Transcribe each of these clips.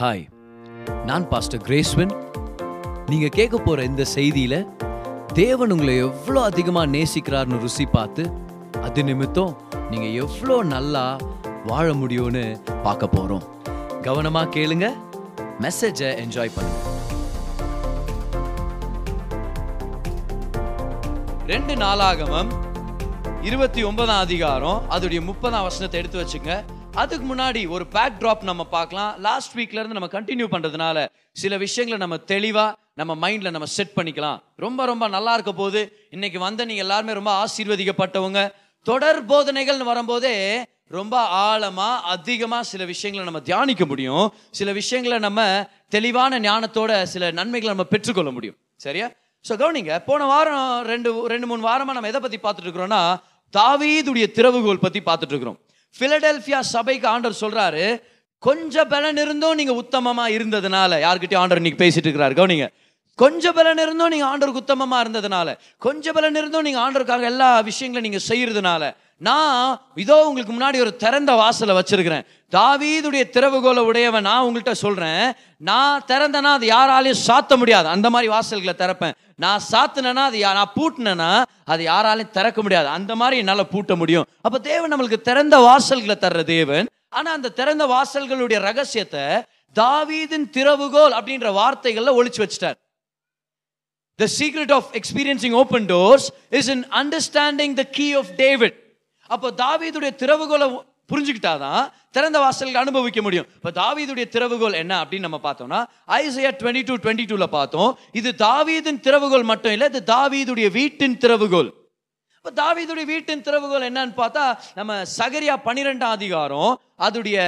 Hi நான் pastor கிரேஸ்வன் நீங்க கேட்க போற இந்த செய்தியில தேவன் உங்களை எவ்வளோ அதிகமா நேசிக்கிறார்னு ருசி பார்த்து அது நிமித்தம் நீங்க எவ்வளோ நல்லா வாழ முடியும்னு பார்க்க போறோம். கவனமா கேளுங்க மெசேஜை என்ஜாய் பண்ணுங்க. ரெண்டு நாளாகமம் இருபத்தி ஒன்பதாம் அதிகாரம் அதோடைய முப்பதாம் வசனத்தை எடுத்து வச்சுங்க. அதுக்கு முன்னாடி ஒரு பேக் ட்ராப் நம்ம பார்க்கலாம். லாஸ்ட் வீக்ல இருந்து நம்ம கண்டினியூ பண்றதுனால சில விஷயங்களை நம்ம தெளிவா நம்ம மைண்ட்ல நம்ம செட் பண்ணிக்கலாம். ரொம்ப ரொம்ப நல்லா இருக்க போது இன்னைக்கு வந்த நீங்க எல்லாருமே ரொம்ப ஆசீர்வதிக்கப்பட்டவங்க. தொடர் போதனைகள்னு வரும்போதே ரொம்ப ஆழமா அதிகமா சில விஷயங்களை நம்ம தியானிக்க முடியும். சில விஷயங்களை நம்ம தெளிவான ஞானத்தோட சில நன்மைகளை நம்ம பெற்றுக்கொள்ள முடியும். சரியா? ஸோ கவனிங்க போன வாரம் ரெண்டு ரெண்டு மூணு வாரமா நம்ம எதை பத்தி பார்த்துட்டு இருக்கிறோம்னா தாவீதுடைய திறவுகோல் பத்தி பார்த்துட்டு இருக்கிறோம். ஃபிலடெல்ஃபியா சபைக்கு ஆண்டவர் சொல்கிறாரு கொஞ்சம் பலன் இருந்தும் நீங்கள் உத்தமமாக இருந்ததுனால யார்கிட்டயும் ஆண்டவர் இன்னைக்கு பேசிட்டு இருக்கிறாரு. கவனிங்க. கொஞ்சம் பலன் இருந்தும் நீங்கள் ஆண்டவருக்கு உத்தமமாக இருந்ததுனால கொஞ்சம் பலன் இருந்தும் நீங்கள் ஆண்டவருக்காக எல்லா விஷயங்களும் நீங்கள் செய்கிறதுனால நான் இதோ உங்களுக்கு முன்னாடி ஒரு திறந்த வாசலை வச்சிருக்கிறேன். தாவீதுடைய திறவுகோலை உடையவன் நான் உங்கள்கிட்ட சொல்கிறேன் நான் திறந்தனா அது யாராலையும் சாத்த முடியாது. அந்த மாதிரி வாசல்களை திறப்பேன். நான் சாத்தினேன்னா அது யா- நான் பூட்டினேன்னா அது யாராலையும் திறக்க முடியாது. அந்த மாதிரி என்னால் பூட்ட முடியும். அப்போ தேவன் நம்மளுக்கு திறந்த வாசல்களை தர்ற தேவன். ஆனால் அந்த திறந்த வாசல்களுடைய ரகசியத்தை தாவீதின் திறவுகோல் அப்படின்ற வார்த்தைகளில் ஒழிச்சு வச்சிட்டார். The secret of experiencing open doors is in understanding the key of David அப்போ தாவீதுடைய திறவுகோலை புரிஞ்சுக்கிட்டாதான் திறந்த வாசல்கள் அனுபவிக்க முடியும். இப்போ தாவீதுடைய திறவுகோல் என்ன அப்படின்னு நம்ம பார்த்தோம்னா ஐசையா டுவெண்ட்டி டூ டுவெண்ட்டி டூல பார்த்தோம் இது தாவீதின் திறவுகோல் மட்டும் இல்லை இது தாவீதுடைய வீட்டின் திறவுகோல் இப்போ தாவீதுடைய வீட்டின் திறவுகோல் என்னன்னு பார்த்தா நம்ம சகரியா பன்னிரெண்டாம் அதிகாரம் அதுடைய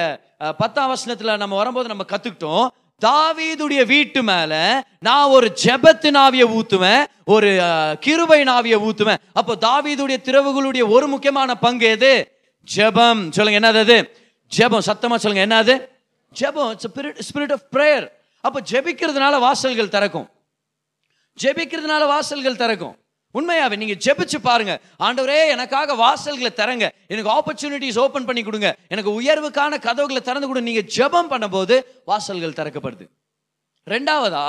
பத்தாம் வசனத்தில் நம்ம வரும்போது நம்ம கற்றுக்கிட்டோம் தாவீதுடைய வீட்டு மேல நான் ஒரு ஜெபத்தின் ஆவியை ஊத்துவேன் ஒரு கிருபை நாவியை ஊத்துவேன். அப்போ தாவீதுடைய திறவுகளுடைய ஒரு முக்கியமான பங்கு எது? ஜெபம். சொல்லுங்க என்னது அது? ஜெபம். சத்தமா சொல்லுங்க என்னது ஜெபம். இட்ஸ் ஸ்பிரிட் ஆஃப் ப்ரேயர் அப்போ ஜெபிக்கிறதுனால வாசல்கள் திறக்கும். ஜெபிக்கிறதுனால வாசல்கள் திறக்கும். உண்மையாவே நீங்க ஜெபிச்சு பாருங்க. ஆண்டவரே எனக்காக வாசல்களை திறங்க. எனக்கு ஆப்பர்ச்சுனிட்டிஸ் ஓபன் பண்ணி கொடுங்க. எனக்கு உயர்வுக்கான கதவுகளை திறந்து கொடுங்க நீங்க ஜெபம் பண்ணும்போது வாசல்கள் திறக்கப்படுது. ரெண்டாவதா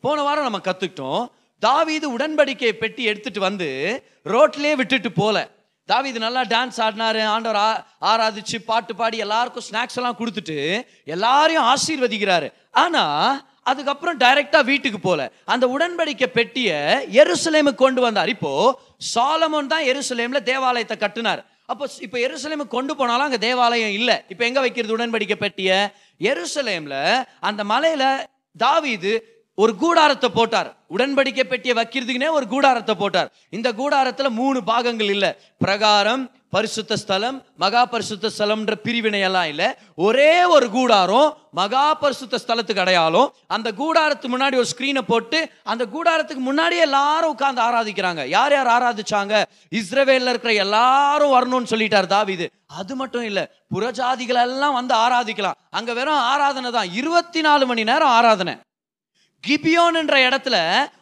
போன வாரம் நம்ம கத்துக்கிட்டோம். தாவீது உடன்படிக்கை பெட்டி எடுத்துட்டு வந்து ரோட்லயே விட்டுட்டு போல. தாவீது நல்லா டான்ஸ் ஆடினாரு. ஆண்டவர் ஆராதிச்சு பாட்டு பாடி எல்லாருக்கும் ஸ்நாக்ஸ் எல்லாம் கொடுத்துட்டு எல்லாரையும் ஆசீர்வதிக்கிறாரு. ஆனா அதுக்கப்புறம் டைரக்டா வீட்டுக்கு போல. அந்த உடன்படிக்கை பெட்டிய எருசலேமுக்கு கொண்டு வந்தார். இப்போ சாலமோன் தான் எருசலேம்ல தேவாலயத்தை கட்டினார். அப்போ இப்போ எருசலேமுக்கு கொண்டு போனாலும் அங்கே தேவாலயம் இல்லை. இப்போ எங்கே வைக்கிறது உடன்படிக்கை பெட்டிய? எருசலேம்ல அந்த மலையில தாவிது ஒரு கூடாரத்தை போட்டார். உடன்படிக்கை பெட்டியை வைக்கிறதுக்குனே ஒரு கூடாரத்தை போட்டார். இந்த கூடாரத்தில் மூணு பாகங்கள் இல்லை. பிரகாரம் பரிசுத்த ஸ்தலம் மகா பரிசுத்த ஸ்தலம்ன்ற பிரிவினையெல்லாம் இல்லை. ஒரே ஒரு கூடாரம் மகா பரிசுத்த ஸ்தலத்துக்கு அடையாளம். அந்த கூடாரத்துக்கு முன்னாடி ஒரு ஸ்கிரீனை போட்டு அந்த கூடாரத்துக்கு முன்னாடி எல்லாரும் உட்காந்து ஆராதிக்கிறாங்க. யார் யார் ஆராதிச்சாங்க? இஸ்ரேவேலில் இருக்கிற எல்லாரும் வரணும்னு சொல்லிட்டார் தாவிது. அது மட்டும் இல்லை புறஜாதிகளெல்லாம் வந்து ஆராதிக்கலாம். அங்கே வெறும் ஆராதனை தான். இருபத்தி நாலு மணி நேரம் ஆராதனை. கிபியோன் என்ற இடத்துல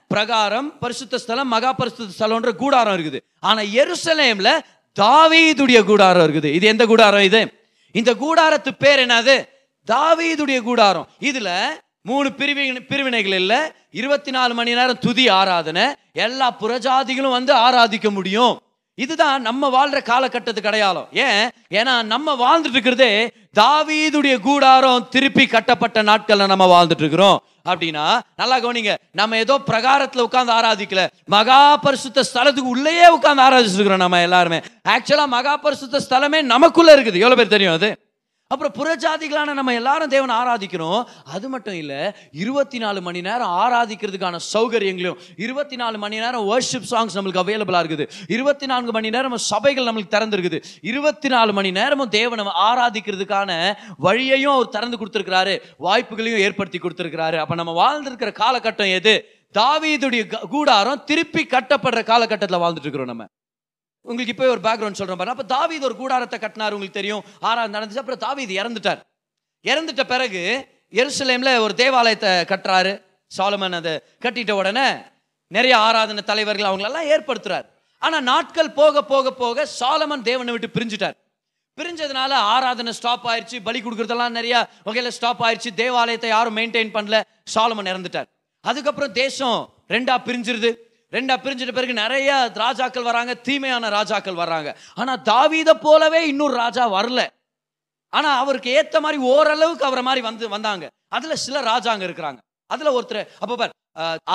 பிரகாரம் பரிசுத்த ஸ்தலம் மகா பரிசுத்த ஸ்தலம்ன்ற கூடாரம் இருக்குது. ஆனா எருசலேம்ல தாவீதுடைய கூடாரம் இருக்குது. இது எந்த கூடாரம் இது? இந்த கூடாரத்து பேர் என்னது? தாவீதுடைய கூடாரம். இதுல மூணு பிரிவினை பிரிவினைகள் இல்லை. இருபத்தி நாலு மணி நேரம் துதி ஆராதனை. எல்லா புறஜாதிகளும் வந்து ஆராதிக்க முடியும். இதுதான் நம்ம வாழ்ற காலகட்டத்துக்கு அடையாளம். ஏன்? ஏன்னா நம்ம வாழ்ந்துட்டு இருக்கிறதே தாவீதுடைய கூடாரம் திருப்பி கட்டப்பட்ட நாட்கள்ல நம்ம வாழ்ந்துட்டு இருக்கிறோம். அப்படின்னா நல்லா கவனிங்க நம்ம ஏதோ பிரகாரத்துல உட்காந்து ஆராதிக்கல. மகா பரிசுத்த ஸ்தலத்துக்கு உள்ளேயே உட்காந்து ஆராதிச்சிருக்கிறோம் நம்ம எல்லாருமே. ஆக்சுவலா மகா பரிசுத்த ஸ்தலமே நமக்குள்ள இருக்குது. எவ்வளவு பேர் தெரியும் அது? அப்புறம் புறஜாதிகளான நம்ம எல்லாரும் தேவனை ஆராதிக்கிறோம். அது மட்டும் இல்லை இருபத்தி நாலு மணி நேரம் ஆராதிக்கிறதுக்கான சௌகரியங்களையும் இருபத்தி நாலு மணி நேரம் வர்ஷிப் சாங்ஸ் நம்மளுக்கு அவைலபிளாக இருக்குது. இருபத்தி நான்கு மணி நேரம் சபைகள் நம்மளுக்கு திறந்துருக்குது. இருபத்தி நாலு மணி நேரமும் தேவனை ஆராதிக்கிறதுக்கான வழியையும் அவர் திறந்து கொடுத்துருக்கிறாரு வாய்ப்புகளையும் ஏற்படுத்தி கொடுத்துருக்கிறாரு. அப்போ நம்ம வாழ்ந்திருக்கிற காலகட்டம் எது? தாவீதுடைய க- கூடாரம் திருப்பி கட்டப்படுற காலகட்டத்தில் வாழ்ந்துட்டு இருக்கிறோம் நம்ம. உங்களுக்கு இப்போ ஒரு பேக்ரவுண்ட் சொல்கிறேன் பாருங்க. அப்போ தாவீது ஒரு கூடாரத்தை கட்டினார் உங்களுக்கு தெரியும். ஆறாவது நடந்துச்சு. அப்புறம் தாவீது இறந்துட்டார். இறந்துட்ட பிறகு எருசலேமில் ஒரு தேவாலயத்தை கட்டுறாரு. சாலமன் அதை கட்டிட்ட உடனே நிறைய ஆராதனை தலைவர்கள் அவங்களெல்லாம் ஏற்படுத்துறார். ஆனால் நாட்கள் போக போக போக சாலமன் தேவனை விட்டு பிரிஞ்சுட்டார். பிரிஞ்சதுனால ஆராதனை ஸ்டாப் ஆயிடுச்சு பலி கொடுக்குறதெல்லாம் நிறையா வகையில் ஸ்டாப் ஆயிடுச்சு தேவாலயத்தை யாரும் மெயின்டைன் பண்ணல. சாலமன் இறந்துட்டார். அதுக்கப்புறம் தேசம் ரெண்டா பிரிஞ்சிருது. ரெண்டா பிரிஞ்சிட்ட பிறகு நிறைய ராஜாக்கள் வராங்க தீமையான ராஜாக்கள் வர்றாங்க ஆனா தாவீத போலவே இன்னொரு ராஜா வரல. ஆனா அவருக்கு ஏத்த மாதிரி ஓரளவுக்கு அவரை மாதிரி வந்து வந்தாங்க. அதுல சில ராஜாங்க இருக்கிறாங்க. அதுல ஒருத்தர் அப்ப பார்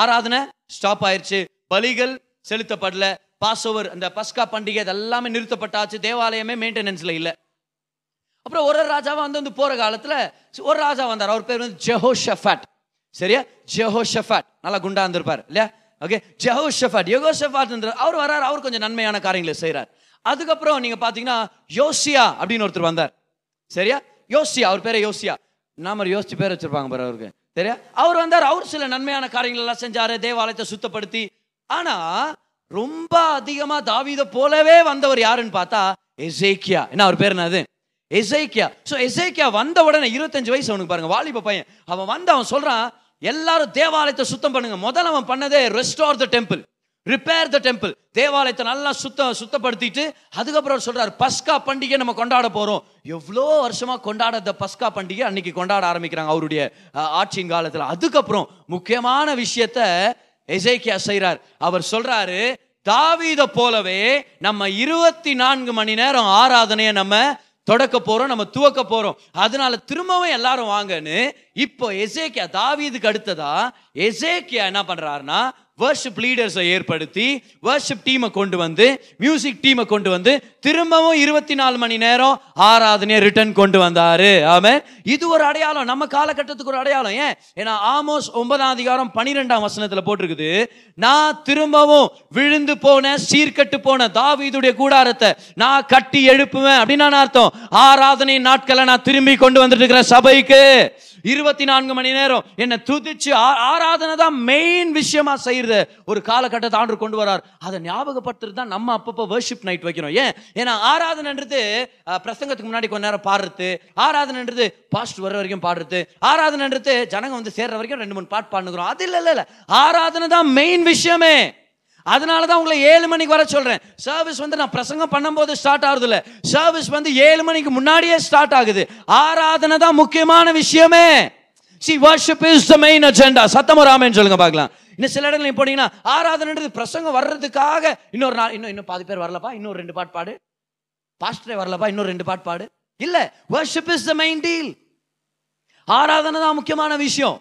ஆராதனை ஸ்டாப் ஆயிடுச்சு பலிகள் செலுத்தப்படல. பாசோவர் அந்த பஸ்கா பண்டிகை எல்லாமே நிறுத்தப்பட்டாச்சு. தேவாலயமே மெயின்டெனன்ஸ்ல இல்லை. அப்புறம் ஒரு ராஜாவாக ராஜாவா வந்து வந்து போற காலத்துல ஒரு ராஜா வந்தார். அவர் பேர் வந்து ஜெஹோ ஷஃபாட் சரியா? ஜெஹோ ஷஃபாட் நல்லா குண்டா இருந்திருப்பார் இல்லையா? ஓகே ஜெஹோ ஷஃபாட் யெகோ ஷஃபாட் அவர் வரார் அவர் கொஞ்சம் நன்மையான காரியங்களை செய்கிறார் அதுக்கப்புறம் நீங்கள் பார்த்தீங்கன்னா யோசியா அப்படின்னு ஒருத்தர் வந்தார். சரியா? யோசியா அவர் பேரை யோசியா. நாம யோசிச்சு பேர் வச்சிருப்பாங்க பாரு அவருக்கு. சரியா? அவர் வந்தார் அவர் சில நன்மையான காரியங்கள் எல்லாம் செஞ்சார் தேவாலயத்தை சுத்தப்படுத்தி. ஆனால் ரொம்ப அதிகமாக தாவித போலவே வந்தவர் யாருன்னு பார்த்தா எசேக்கியா. என்ன அவர் பேர் என்னது? எசேக்கியா. ஸோ எசேக்கியா வந்த உடனே இருபத்தஞ்சு வயசு அவனுக்கு பாருங்க வாலிப பையன். அவன் வந்து அவன் சொல்கிறான் எல்லாரும் தேவாலயத்தை சுத்தம் பண்ணுங்க. முதல்ல அவன் பண்ணதே restore the temple repair the temple தேவாலயத்தை நல்லா சுத்த சுத்தப்படுத்திட்டு அதுக்கப்புறம் அவர் சொல்றாரு பஸ்கா பண்டிகை நம்ம கொண்டாட போறோம். எவ்வளோ வருஷமா கொண்டாடாத பஸ்கா பண்டிகை அன்னைக்கு கொண்டாட ஆரம்பிக்கிறாங்க அவருடைய ஆட்சியின் காலத்தில். அதுக்கப்புறம் முக்கியமான விஷயத்த எசைக்கியா செய்கிறார் அவர் சொல்றாரு தாவீத போலவே நம்ம இருபத்தி நான்கு மணி நேரம் ஆராதனையை நம்ம தொடக்க போறோம் நம்ம துவக்க போறோம். அதனால திரும்பவும் எல்லாரும் வாங்கன்னு இப்போ எசேக்கியா தாவீதுக்கு அடுத்ததா எசேக்கியா என்ன பண்றாருன்னா வர்ஷிப் லீடர்ஸை ஏற்படுத்தி வர்ஷிப் டீமை கொண்டு வந்து மியூசிக் டீமை கொண்டு வந்து திரும்பவும் இருபத்தி நாலு மணி நேரம் ஆராதனையை ரிட்டர்ன் கொண்டு வந்தாரு. ஆமே இது ஒரு அடையாளம். நம்ம காலகட்டத்துக்கு ஒரு அடையாளம். ஏன்? ஏன்னா ஆமோஸ் ஒன்பதாம் அதிகாரம் பனிரெண்டாம் வசனத்தில் போட்டிருக்குது நான் திரும்பவும் விழுந்து போன சீர்கட்டு போன தாவீதுடைய கூடாரத்தை நான் கட்டி எழுப்புவேன். அப்படின்னு அர்த்தம். ஆராதனை நாட்களை நான் திரும்பி கொண்டு வந்துட்டு இருக்கிறேன் சபைக்கு. இருபத்தி நான்கு மணி நேரம் என்னை துதிச்சு ஆராதனை தான் மெயின் விஷயமா செய்யறது. ஒரு காலகட்டத்தை ஆண்டு கொண்டு வரார் அதை ஞாபகப்படுத்துறது தான் நம்ம அப்பப்போ வர்ஷிப் நைட் வைக்கிறோம் ஏன்? ஏன்னா ஆராதனைன்றது பிரசங்கத்துக்கு முன்னாடி கொஞ்ச நேரம் பாடுறது ஆராதனைன்றது பாஸ்ட் வர வரைக்கும் பாடுறது ஆராதனைன்றது ஜனங்க வந்து சேர்ற வரைக்கும் ரெண்டு மூணு பாட்டு பாடுகிறோம் அது இல்லை இல்லை ஆராதனை தான் மெயின் விஷயமே. அதனால தான் உங்களை ஏழு மணிக்கு வர சொல்கிறேன் சர்வீஸ் வந்து நான் பிரசங்கம் பண்ணும்போது ஸ்டார்ட் ஆகுதுல்ல சர்வீஸ் வந்து ஏழு மணிக்கு முன்னாடியே ஸ்டார்ட் ஆகுது. ஆராதனை தான் முக்கியமான விஷயமே. See worship is the main agenda சத்தமராமன் சொல்லுங்க பார்க்கலாம். இன்னும் சில இடங்கள் போனீங்கன்னா ஆராதனைன்றது பிரசங்கம் வர்றதுக்காக இன்னொரு நாள் இன்னும் இன்னும் பாதி பேர் வரலப்பா இன்னொரு ரெண்டு பாட்டு பாடு. பாஸ்டரே வரலப்பா இன்னொரு ரெண்டு பாட்டு பாடு. இல்லை worship is the main deal ஆராதனை தான் முக்கியமான விஷயம்.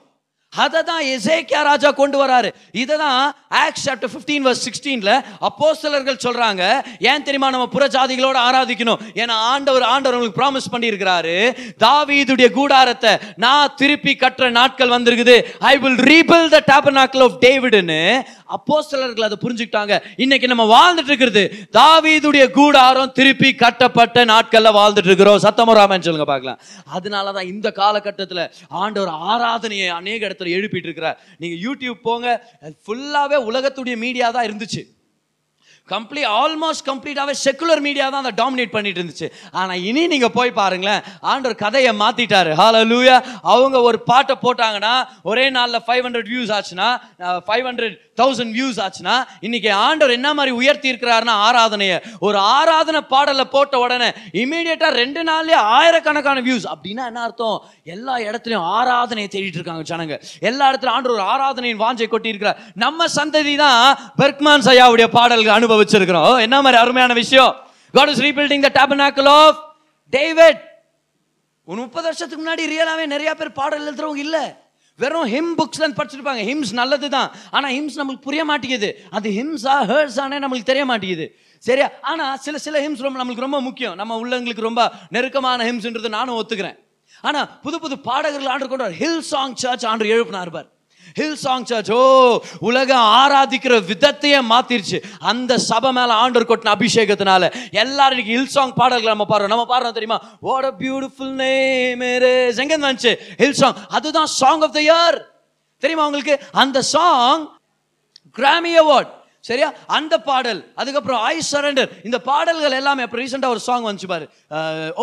அதை தான் எசேக்கியா ராஜா கொண்டு வராரு. இதை தான் ஆக்ஸ் சாப்டர் ஃபிஃப்டீன் வர்ஸ் சிக்ஸ்டீனில் அப்போஸ்தலர்கள் சொல்கிறாங்க ஏன் தெரியுமா நம்ம புறஜாதிகளோட ஆராதிக்கணும்? ஏன்னா ஆண்டவர் ஆண்டவர் உங்களுக்கு ப்ராமிஸ் பண்ணியிருக்கிறாரு தாவீதுடைய கூடாரத்தை நான் திருப்பி கட்டுற நாட்கள் வந்திருக்குது. I will rebuild the tabernacle of டேவிடுன்னு அப்போஸ்தலர்கள் அதை புரிஞ்சுக்கிட்டாங்க. இன்னைக்கு நம்ம வாழ்ந்துட்டு இருக்கிறது தாவீதுடைய கூடாரம் திருப்பி கட்டப்பட்ட நாட்களில் வாழ்ந்துட்டு இருக்கிறோம். சத்தமராமன் சொல்லுங்க பார்க்கலாம். அதனால தான் இந்த காலகட்டத்தில் ஆண்டவர் ஆராதனையை அநேக இடத்துல எழுப்பிட்டு இருக்கிறார். நீங்க யூடியூப் போங்க. ஃபுல்லாவே உலகத்துடைய மீடியா தான் இருந்துச்சு. கம்ப்ளீட் ஆல்மோஸ்ட் கம்ப்ளீட்டாகவே செக்குலர் மீடியா தான் அதை டாமினேட் பண்ணிட்டு இருந்துச்சு. ஆனால் இனி நீங்கள் போய் பாருங்களேன் ஆண்டவர் கதையை மாற்றிட்டாரு ஹalleluya அவங்க ஒரு பாட்டை போட்டாங்கன்னா ஒரே நாளில் ஃபைவ் ஹண்ட்ரட் வியூஸ் ஆச்சுன்னா ஃபைவ் ஹண்ட்ரட் தௌசண்ட் வியூஸ் ஆச்சுன்னா இன்னைக்கு ஆண்டவர் என்ன மாதிரி உயர்த்தி இருக்கிறாருன்னா ஆராதனையை. ஒரு ஆராதனை பாடலை போட்ட உடனே இமீடியட்டாக ரெண்டு நாள்லேயே ஆயிரக்கணக்கான வியூஸ் அப்படின்னா என்ன அர்த்தம்? எல்லா இடத்துலையும் ஆராதனையை தேடிட்டு இருக்காங்க ஜனங்க. எல்லா இடத்துலையும் ஆண்டவர் ஒரு ஆராதனையின் வாஞ்சை கொட்டி இருக்கிறார் நம்ம சந்ததி தான் பெர்க்மான் சையாவுடைய பாடல்கள் அனுபவிச்சிருக்கிறோம் ஓ, என்ன மாதிரி அருமையான விஷயம். God is rebuilding the tabernacle of David. ஒரு முப்பது வருஷத்துக்கு முன்னாடி ரியலாவே நிறைய பேர் பாடல் எழுதுறவங்க இல்ல. வெறும் ஹிம் புக்ஸ்ல படிச்சிருப்பாங்க. ஹிம்ஸ் நல்லது தான் ஆனா ஹிம்ஸ் நம்மளுக்கு புரிய மாட்டேங்குது. அது ஹிம்ஸா ஹேர்ஸானே நம்மளுக்கு தெரிய மாட்டேங்குது. சரியா? ஆனா சில சில ஹிம்ஸ் ரொம்ப நம்மளுக்கு ரொம்ப முக்கியம். நம்ம உள்ளங்களுக்கு ரொம்ப நெருக்கமான ஹிம்ஸ்ன்றது நானும் ஒத்துக்கிறேன். ஆனா புது புது பாடகர்கள் ஆண்டு கொண்டு ஹில் சாங் சர்ச் ஆண்டு எழுப்பினார் பார். ஹில் சாங் சர்ச் ஓ உலகம் ஆராதிக்கிற விதத்தையே மாத்திருச்சு. அந்த சபை மேல ஆண்டர் கொட்டின அபிஷேகத்தினால எல்லாரும் இன்னைக்கு ஹில் சாங் பாடல்கள் நம்ம பாடுறோம். நம்ம பாடுறோம் தெரியுமா? வாட் அ பியூட்டிஃபுல் நேம் எங்க இருந்துச்சு ஹில் சாங் அதுதான் சாங் ஆஃப் த இயர் தெரியுமா உங்களுக்கு? அந்த சாங் கிராமி அவார்ட் சரியா? அந்த பாடல் அதுக்கப்புறம் ஐ சரண்டர் இந்த பாடல்கள் எல்லாமே அப்புறம் ரீசெண்டாக ஒரு சாங் வந்துச்சு பாரு.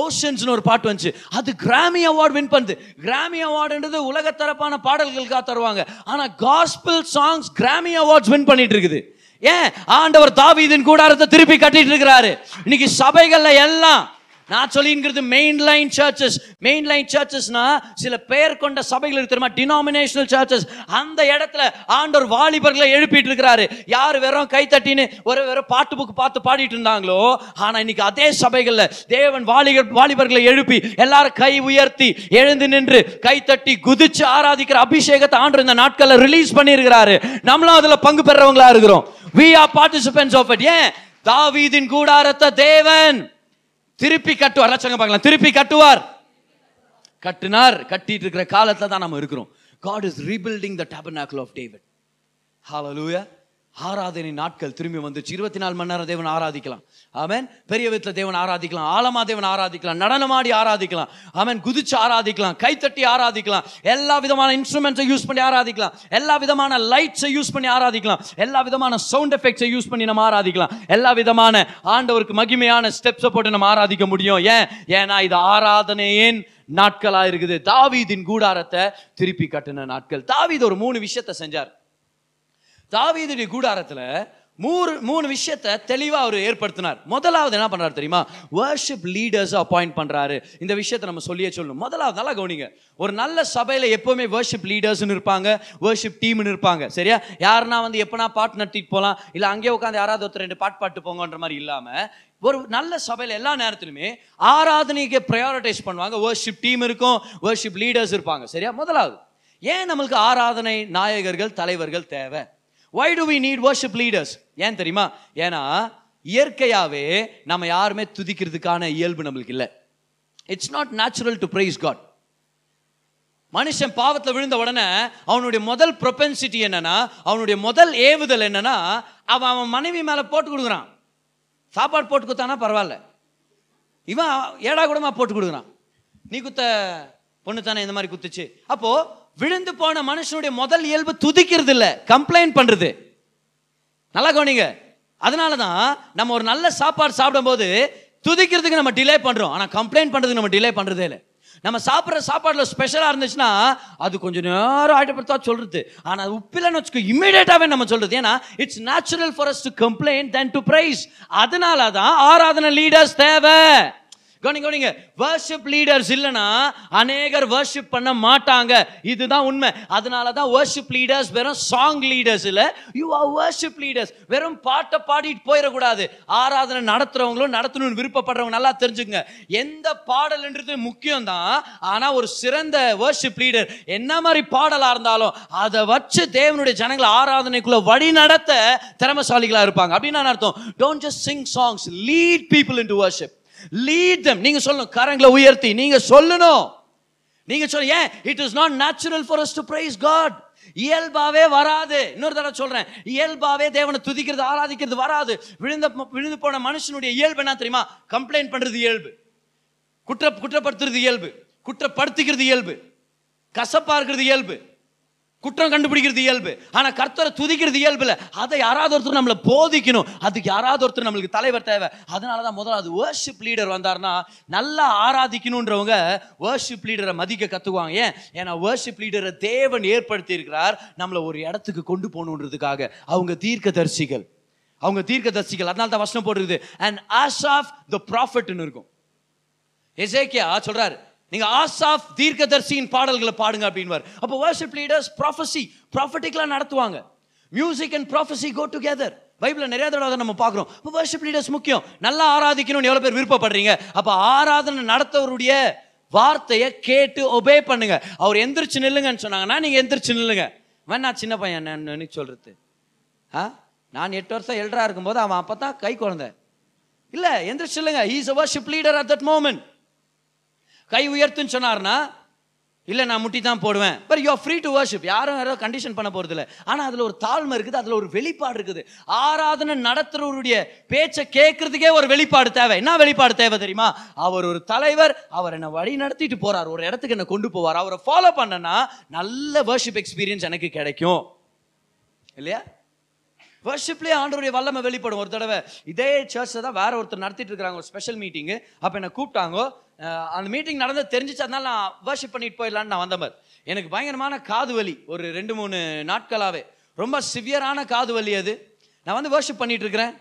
ஓஷன்ஸ்னு ஒரு பாட்டு வந்துச்சு. அது கிராமி அவார்டு வின் பண்ணுது. கிராமி அவார்டுன்றது உலகத்தரப்பான பாடல்களுக்காக தருவாங்க. ஆனால் gospel songs Grammy awards win பண்ணிட்டு இருக்குது. ஏன்? ஆண்டவர் தாவீதின் கூடாரத்தை திருப்பி கட்டிட்டு இருக்கிறாரு. இன்னைக்கு சபைகளில் எல்லாம் நான் சொல்லிங்கிறது main line churches main line சர்ச்சஸ்னா சில பெயர் கொண்ட சபைகள் இருக்கு தெரியுமா? டினாமினேஷனல் சர்ச்சஸ் அந்த இடத்துல ஆண்டவர் வாலிபர்களை எழுப்பிட்டு இருக்கிறாரு. யார் வெறும் கை தட்டின்னு ஒரு வெறும் பாட்டு புக்கு பார்த்து பாடிட்டு இருந்தாங்களோ ஆனால் இன்னைக்கு அதே சபைகளில் தேவன் வாலிபர் வாலிபர்களை எழுப்பி எல்லாரும் கை உயர்த்தி எழுந்து நின்று கை தட்டி குதிச்சு ஆராதிக்கிற அபிஷேகத்தை ஆண்டவர் இந்த நாட்களில் ரிலீஸ் பண்ணியிருக்கிறாரு. நம்மளும் அதில் பங்கு பெறவங்களா இருக்கிறோம். We are participants of it ஏன்? தாவீதின் கூடாரத்தை தேவன். திருப்பி கட்டுவார். லட்சங்க பார்க்கலாம். திருப்பி கட்டுவார். கட்டினார். கட்டிட்டு இருக்கிற காலத்துல தான் நம்ம இருக்கிறோம். God is rebuilding the tabernacle of David ஹalleluya ஆராதனை நாட்கள் திரும்பி வந்துச்சு. இருபத்தி நாலு மணி நேரம் தேவன் ஆராதிக்கலாம். அவன் பெரிய விதத்தில் தேவன் ஆராதிக்கலாம். ஆழமா தேவன் ஆராதிக்கலாம். நடனமாடி ஆராதிக்கலாம். அவன் குதிச்சு ஆராதிக்கலாம். கைத்தட்டி ஆராதிக்கலாம். எல்லா விதமான இன்ஸ்ட்ருமெண்ட்ஸை யூஸ் பண்ணி ஆராதிக்கலாம். எல்லா விதமான லைட்ஸை யூஸ் பண்ணி ஆராதிக்கலாம். எல்லா விதமான சவுண்ட் எஃபெக்ட்ஸை யூஸ் பண்ணி நம்ம ஆராதிக்கலாம். எல்லா விதமான ஆண்டவருக்கு மகிமையான ஸ்டெப்ஸை போட்டு நம்ம ஆராதிக்க முடியும். ஏன்? ஏன்னா இது ஆராதனையின் நாட்களாக இருக்குது. தாவீதின் கூடாரத்தை திருப்பி கட்டின நாட்கள். தாவீது ஒரு மூணு விஷயத்தை செஞ்சார். தாவீதுடைய கூடாரத்தில் மூணு மூணு விஷயத்தை தெளிவாக அவர் ஏற்படுத்தினார். முதலாவது என்ன பண்ணுறாரு தெரியுமா? வர்ஷிப் லீடர்ஸ் அப்பாயிண்ட் பண்ணுறாரு இந்த விஷயத்தை நம்ம சொல்லியே சொல்லணும். முதலாவது நல்லா கவனிங்க. ஒரு நல்ல சபையில் எப்போவுமே வர்ஷிப் லீடர்ஸ்னு இருப்பாங்க வர்ஷிப் டீம்னு இருப்பாங்க. சரியா? யாருன்னா வந்து எப்போனா பாட்டு நட்டிட்டு போகலாம் இல்லை அங்கேயே உட்காந்து யாராவது ஒருத்தர் ரெண்டு பாட்டு பாட்டு போங்கன்ற மாதிரி இல்லாமல் ஒரு நல்ல சபையில் எல்லா நேரத்திலுமே ஆராதனைக்கு ப்ரையாரிட்டைஸ் பண்ணுவாங்க. வர்ஷிப் டீம் இருக்கும் வர்ஷிப் லீடர்ஸ் இருப்பாங்க. சரியா? முதலாவது. ஏன் நம்மளுக்கு ஆராதனை நாயகர்கள் தலைவர்கள் தேவை? Why do we need worship leaders ஏன் தெரியுமா? ஏன்னா இயற்கையாகவே நம்ம யாருமே துதிக்கிறதுக்கான இயல்பு நம்மளுக்கு இல்லை. It's not natural to praise God மனுஷன் பாவத்தில் விழுந்த உடனே அவனுடைய முதல் ப்ரொபென்சிட்டி என்னன்னா அவனுடைய முதல் ஏவுதல் என்னன்னா அவன் அவன் மனைவி மேலே போட்டு கொடுக்குறான். சாப்பாடு போட்டு கொடுத்தானா பரவாயில்ல. இவன் ஏடா கூடமா போட்டு கொடுக்குறான். நீ குத்த பொண்ணு தானே இந்த மாதிரி குத்துச்சு. அப்போது விழுந்து போன மனுஷனுடைய முதல் இயல்பு துதிக்கிறது இல்லை கம்ப்ளைண்ட் பண்ணுறது நல்லா கவனிங்க. அதனால தான் நம்ம ஒரு நல்ல சாப்பாடு சாப்பிடும்போது துதிக்கிறதுக்கு நம்ம டிலே பண்ணுறோம் ஆனால் கம்ப்ளைண்ட் பண்ணுறதுக்கு நம்ம டிலே பண்ணுறதே இல்லை. நம்ம சாப்பிட்ற சாப்பாடில் ஸ்பெஷலாக இருந்துச்சுன்னா அது கொஞ்சம் நேரம் ஆயிட்டப்படுத்தா சொல்கிறது ஆனால் அது உப்பிலன்னு வச்சுக்கோ இம்மிடியேட்டாகவே நம்ம சொல்கிறது ஏன்னா it's natural for us to complaint then to praise அதனால தான் ஆராதனை லீடர்ஸ் தேவை. கவனிங்க கவனிங்க. வர்ஷிப் லீடர்ஸ் இல்லைன்னா அநேகர் வர்ஷிப் பண்ண மாட்டாங்க. இதுதான் உண்மை. அதனால தான் வர்ஷிப் லீடர்ஸ் வெறும் சாங் லீடர்ஸ் இல்ல. யூ ஆர் வர்ஷிப் லீடர்ஸ் வெறும் பாட்டை பாடிட்டு போயிடக்கூடாது ஆராதனை நடத்துறவங்களும் நடத்தணும்னு விருப்பப்படுறவங்க நல்லா தெரிஞ்சுங்க எந்த பாடல்ன்றது முக்கியம் தான் ஆனா ஒரு சிறந்த வர்ஷிப் லீடர் என்ன மாதிரி பாடலா இருந்தாலும் அதை வச்சு தேவனுடைய ஜனங்களை ஆராதனைக்குள்ள வழி நடத்த திறமசாலிகளா இருப்பாங்க. அப்படின்னு அர்த்தம்? Don't just sing songs lead people into worship lead them நீங்க சொல்லணும். கரங்களை உயர்த்தி. நீங்க சொல்லணும். நீங்க சொல்ல ஏன்? It is not natural for us to praise God இயல்பாவே வராது. இன்னொரு தடவை சொல்றேன். இயல்பாவே தேவனை துதிக்கிறது ஆராதிக்கிறது வராது. விழுந்த விழுந்து போன மனுஷனுடைய இயல்பு என்ன தெரியுமா? கம்ப்ளைண்ட் பண்றது இயல்பு. குற்ற குற்றப்படுத்துறது இயல்பு. குற்றப்படுத்திக்கிறது இயல்பு. கசப்பா இருக்கிறது இயல்பு. குற்றம் கண்டுபிடிக்கிறது இயல்பு. ஆனால் கர்த்தரை துதிக்கிறது இயல்பு இல்லை அதை யாராவது ஒருத்தர் நம்மளை போதிக்கணும். அதுக்கு யாராவது ஒருத்தர் நம்மளுக்கு தலைவர் தேவை. அதனாலதான் முதலாவது வேர்ஷிப் லீடர் வந்தாருன்னா நல்லா ஆராதிக்கணுன்றவங்க வேர்ஷிப் லீடரை மதிக்க கற்றுக்குவாங்க ஏன்? ஏன்னா வேர்ஷிப் லீடரை தேவன் ஏற்படுத்தி இருக்கிறார் நம்மளை ஒரு இடத்துக்கு கொண்டு போகணுன்றதுக்காக. அவங்க தீர்க்க தரிசிகள் அவங்க தீர்க்கதரிசிகள். அதனால தான் வசனம் போடுறது அண்ட் ஆஸ் ஆஃப் த ப்ராஃபிட்னு இருக்கும். எசேக்கியா சொல்கிறார் நீங்கள் ஆசாஃப் தீர்க்கதர்சியின் பாடல்களை பாடுங்க அப்படின்வார் அப்போ வர்ஷிப் லீடர்ஸ் ப்ராஃபஸி ப்ராஃபட்டிக்லாம் நடத்துவாங்க. Music and prophecy go together பைபிளில் நிறைய தடவை அதை நம்ம பார்க்குறோம். இப்போ வர்ஷிப் லீடர்ஸ் முக்கியம். நல்லா ஆராதிக்கணும்னு எவ்வளோ பேர் விருப்பப்படுறீங்க? அப்போ ஆராதனை நடத்தவருடைய வார்த்தையை கேட்டு ஒபே பண்ணுங்க. அவர் எந்திரிச்சு நில்லுங்கன்னு சொன்னாங்கன்னா நீங்கள் எந்திரிச்சு நில்லுங்க. வேணா சின்ன பையன்? நான் சொல்கிறது ஆ? நான் எட்டு வருஷம் எல்டராக இருக்கும்போது அவன் அப்போ தான் கை குழந்தை. இல்லை எந்திரிச்சு இல்லைங்க is a worship leader at that moment கை உயர்த்துன்னு சொன்னார்னா இல்லை நான் முட்டி தான் போடுவேன். But you free to worship யாரும் யாரோ கண்டிஷன் பண்ண போகிறது இல்லை ஆனால் அதில் ஒரு தாழ்மை இருக்குது அதில் ஒரு வெளிப்பாடு இருக்குது. ஆராதனை நடத்துகிறவருடைய பேச்சை கேட்கறதுக்கே ஒரு வெளிப்பாடு தேவை. என்ன வெளிப்பாடு தேவை தெரியுமா? அவர் ஒரு தலைவர் அவர் என்னை வழி நடத்திட்டு போகிறார் ஒரு இடத்துக்கு என்னை கொண்டு போவார். அவரை ஃபாலோ பண்ணனா நல்ல வர்ஷிப் எக்ஸ்பீரியன்ஸ் எனக்கு கிடைக்கும். இல்லையா? வர்ஷிப்லேயே ஆண்டவருடைய வல்லமை வெளிப்படும். ஒரு தடவை இதே சர்ச்சை தான் வேற ஒருத்தர் நடத்திட்டு இருக்கிறாங்க. ஒரு ஸ்பெஷல் மீட்டிங்கு அப்போ என்னை கூப்பிட்டாங்க அந்த மீட்டிங் நடந்தது தெரிஞ்சிச்சு அதனால நான் வர்ஷிப் பண்ணிட்டு போயிடலான்னு நான் வந்த மாதிரி. எனக்கு பயங்கரமான காது வலி ஒரு ரெண்டு மூணு நாட்களாகவே ரொம்ப சிவியரான காது வலி அது. நான் வந்து வர்ஷிப் பண்ணிட்டு இருக்கிறேன்.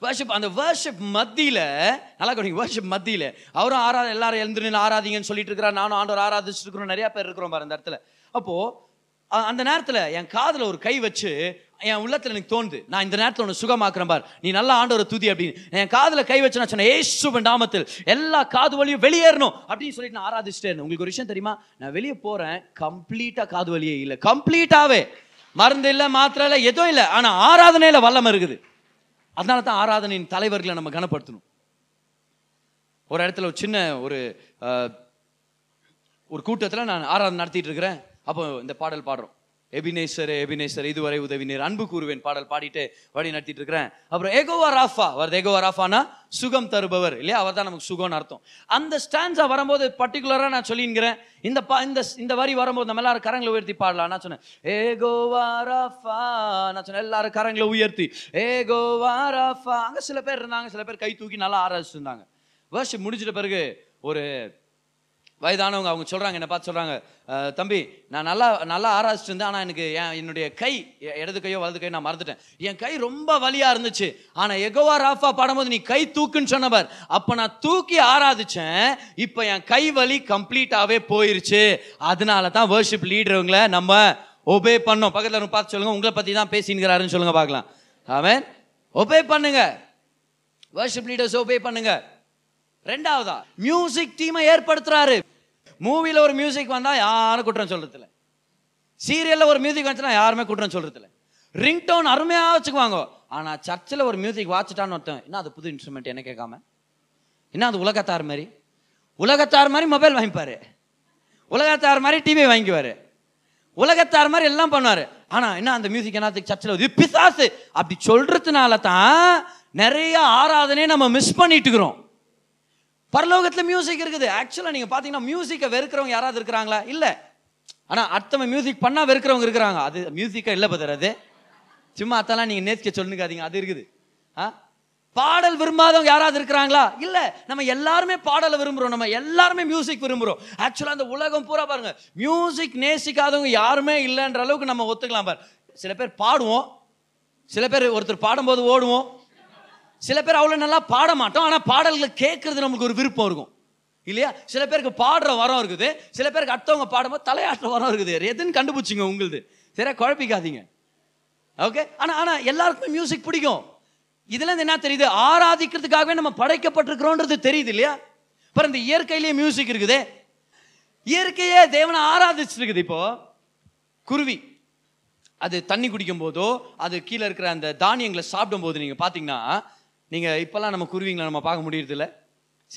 வர்ஷிப் அந்த வர்ஷிப் மத்தியில் நல்லா கவனிங்க வர்ஷிப் மத்தியில். அவரும் ஆரா எல்லாரும் எழுந்துருன்னு ஆராதிங்கன்னு சொல்லிட்டு இருக்கிறார். நானும் ஆண்டவர் ஆராதிச்சுட்டு இருக்கிறோம். நிறையா பேர் இருக்கிறோம் பாரு அந்த இடத்துல. அப்போது அந்த நேரத்தில் என் காதில் ஒரு கை வச்சு என் உள்ளத்தில் எனக்கு தோணுது. நான் இந்த நேரத்தில் உன்னை சுகமாக்குறேன் பார். நீ நல்லா ஆண்டவரை துதி அப்படின்னு என் காதில் கை வச்சு நான் சொன்னேன் ஏசுவின் நாமத்தில் எல்லா காது வலியும் வெளியேறணும். அப்படின்னு சொல்லிட்டு நான் ஆராதிச்சிட்டே இருந்தேன் உங்களுக்கு ஒரு விஷயம் தெரியுமா? நான் வெளியே போகிறேன் கம்ப்ளீட்டாக காது வலியே இல்லை. கம்ப்ளீட்டாகவே மருந்து இல்லை மாத்திரை இல்லை எதுவும் இல்லை. ஆனால் ஆராதனையில் வல்லம் இருக்குது. அதனால தான் ஆராதனையின் தலைவர்களை நம்ம கனப்படுத்தணும். ஒரு இடத்துல ஒரு சின்ன ஒரு ஒரு கூட்டத்தில் நான் ஆராதனை நடத்திட்டு இருக்கிறேன். அப்போ இந்த பாடல் பாடுறோம். எபினேசரே எபினேசர் இதுவரை உதவி நீர் அன்பு கூறுவேன் பாடல் பாடிட்டு வழி நடத்திட்டு இருக்கிறேன் அப்புறம் எகோவா ராஃபா வருது எகோவா ராஃபானா? சுகம் தருபவர் இல்லையா? அவர் தான் நமக்கு சுகம்னு அர்த்தம். அந்த ஸ்டான்ஸா வரும்போது பர்டிகுலராக நான் சொல்லிங்கிறேன். இந்த பா இந்த இந்த வரி வரும்போது நம்ம எல்லாரும் கரங்களை உயர்த்தி பாடலாம். நான் சொன்னேன் ஏகோவா ராஃபா நான் சொன்னேன் எல்லாரும் கரங்களை உயர்த்தி. ஏகோவா ராஃபா அங்கே சில பேர் இருந்தாங்க சில பேர் கை தூக்கி நல்லா ஆராய்ச்சி இருந்தாங்க. முடிஞ்சிட்ட பிறகு ஒரு வயதானவங்க அவங்க சொல்கிறாங்க என்ன பார்த்து சொல்கிறாங்க தம்பி நான் நல்லா நல்லா ஆராய்ச்சிட்டு இருந்தேன் ஆனால் எனக்கு என் என்னுடைய கை இடது கையோ வலது கையோ நான் மறந்துட்டேன். என் கை ரொம்ப வலியாக இருந்துச்சு. ஆனால் எகோவா ராஃபா பாடும்போது நீ கை தூக்குன்னு சொன்னவர் அப்போ நான் தூக்கி ஆராதிச்சேன். இப்போ என் கை வலி கம்ப்ளீட்டாகவே போயிருச்சு. அதனால தான் வேர்ஷிப் லீடருங்களை நம்ம ஒபே பண்ணோம். பக்கத்தில் பார்த்து சொல்லுங்கள் உங்களை பற்றி தான் பேசினுக்கிறாருன்னு சொல்லுங்கள் பார்க்கலாம். அவன் ஒபே பண்ணுங்க. வர்ஷிப் லீடர்ஸ் ஒபே பண்ணுங்க. ரெண்டாவதா மியூசிக் டீமை ஏற்படுத்துறாரு. மூவியில் ஒரு மியூசிக் வந்தால் யாரும் குற்றம் சொல்கிறதில்ல சீரியலில் ஒரு மியூசிக் வந்துச்சுன்னா யாருமே குற்றம் சொல்கிறதில்ல ரிங்டோன் அருமையாக வச்சுக்குவாங்க. ஆனால் சர்ச்சில் ஒரு மியூசிக் வாச்சிட்டான்னு ஒருத்தன் என்ன அது புது இன்ஸ்ட்ருமெண்ட் என்ன கேட்காம? என்ன அது உலகத்தார் மாதிரி உலகத்தார் மாதிரி மொபைல் வாங்கிப்பார். உலகத்தார் மாதிரி டிவி வாங்கிக்குவார். உலகத்தார் மாதிரி எல்லாம் பண்ணுவார். ஆனால் என்ன அந்த மியூசிக் என்னத்துக்கு சர்ச்சில் இது பிசாசு. அப்படி சொல்கிறதுனால தான் நிறைய ஆராதனையை நம்ம மிஸ் பண்ணிட்டுக்கிறோம் பரலோகத்தில் மியூசிக் இருக்குது. ஆக்சுவலாக நீங்கள் பார்த்தீங்கன்னா மியூசிக்கை வெறுக்கிறவங்க யாராவது இருக்கிறாங்களா? இல்லை. ஆனால் அடுத்தவன் மியூசிக் பண்ணால் வெறுக்கிறவங்க இருக்கிறாங்க. அது மியூசிக்காக இல்லை பதர் அது. சும்மா அதெல்லாம் நீங்கள் நேசிக்க சொல்லுங்காதீங்க. அது இருக்குது. ஆ? பாடல் விரும்பாதவங்க யாராவது இருக்கிறாங்களா? இல்லை. நம்ம எல்லாருமே பாடலை விரும்புகிறோம் நம்ம எல்லாருமே மியூசிக் விரும்புகிறோம் ஆக்சுவலாக அந்த உலகம் பூரா பாருங்க. மியூசிக் நேசிக்காதவங்க யாருமே இல்லைன்ற அளவுக்கு நம்ம ஒத்துக்கலாம் பாரு சில பேர் பாடுவோம். சில பேர் ஒருத்தர் பாடும்போது ஓடுவோம். சில பேர் அவ்வளோ நல்லா பாட மாட்டோம் ஆனால் பாடல்களை கேட்கறது நமக்கு ஒரு விருப்பம் இருக்கும். இல்லையா? சில பேருக்கு பாடுற வரம் இருக்குது. சில பேருக்கு அடுத்தவங்க பாடும்போது தலையாட்டுற வரம் இருக்குது. எதுன்னு கண்டுபிடிச்சிங்க உங்களுது. சரியா? குழப்பிக்காதீங்க. ஓகே ஆனால் ஆனால் எல்லாருக்குமே மியூசிக் பிடிக்கும். இதில் என்ன தெரியுது? ஆராதிக்கிறதுக்காகவே நம்ம படைக்கப்பட்டிருக்கிறோன்றது தெரியுது இல்லையா? அப்புறம் இந்த இயற்கையிலேயே மியூசிக் இருக்குது. இயற்கையே தேவனை ஆராதிச்சுட்டு இருக்குது இப்போ. குருவி. அது தண்ணி குடிக்கும் போதோ அது கீழே இருக்கிற அந்த தானியங்களை சாப்பிடும் போது நீங்கள் பார்த்தீங்கன்னா நீங்கள் இப்போல்லாம் நம்ம குருவிங்களை நம்ம பார்க்க முடியறதில்ல.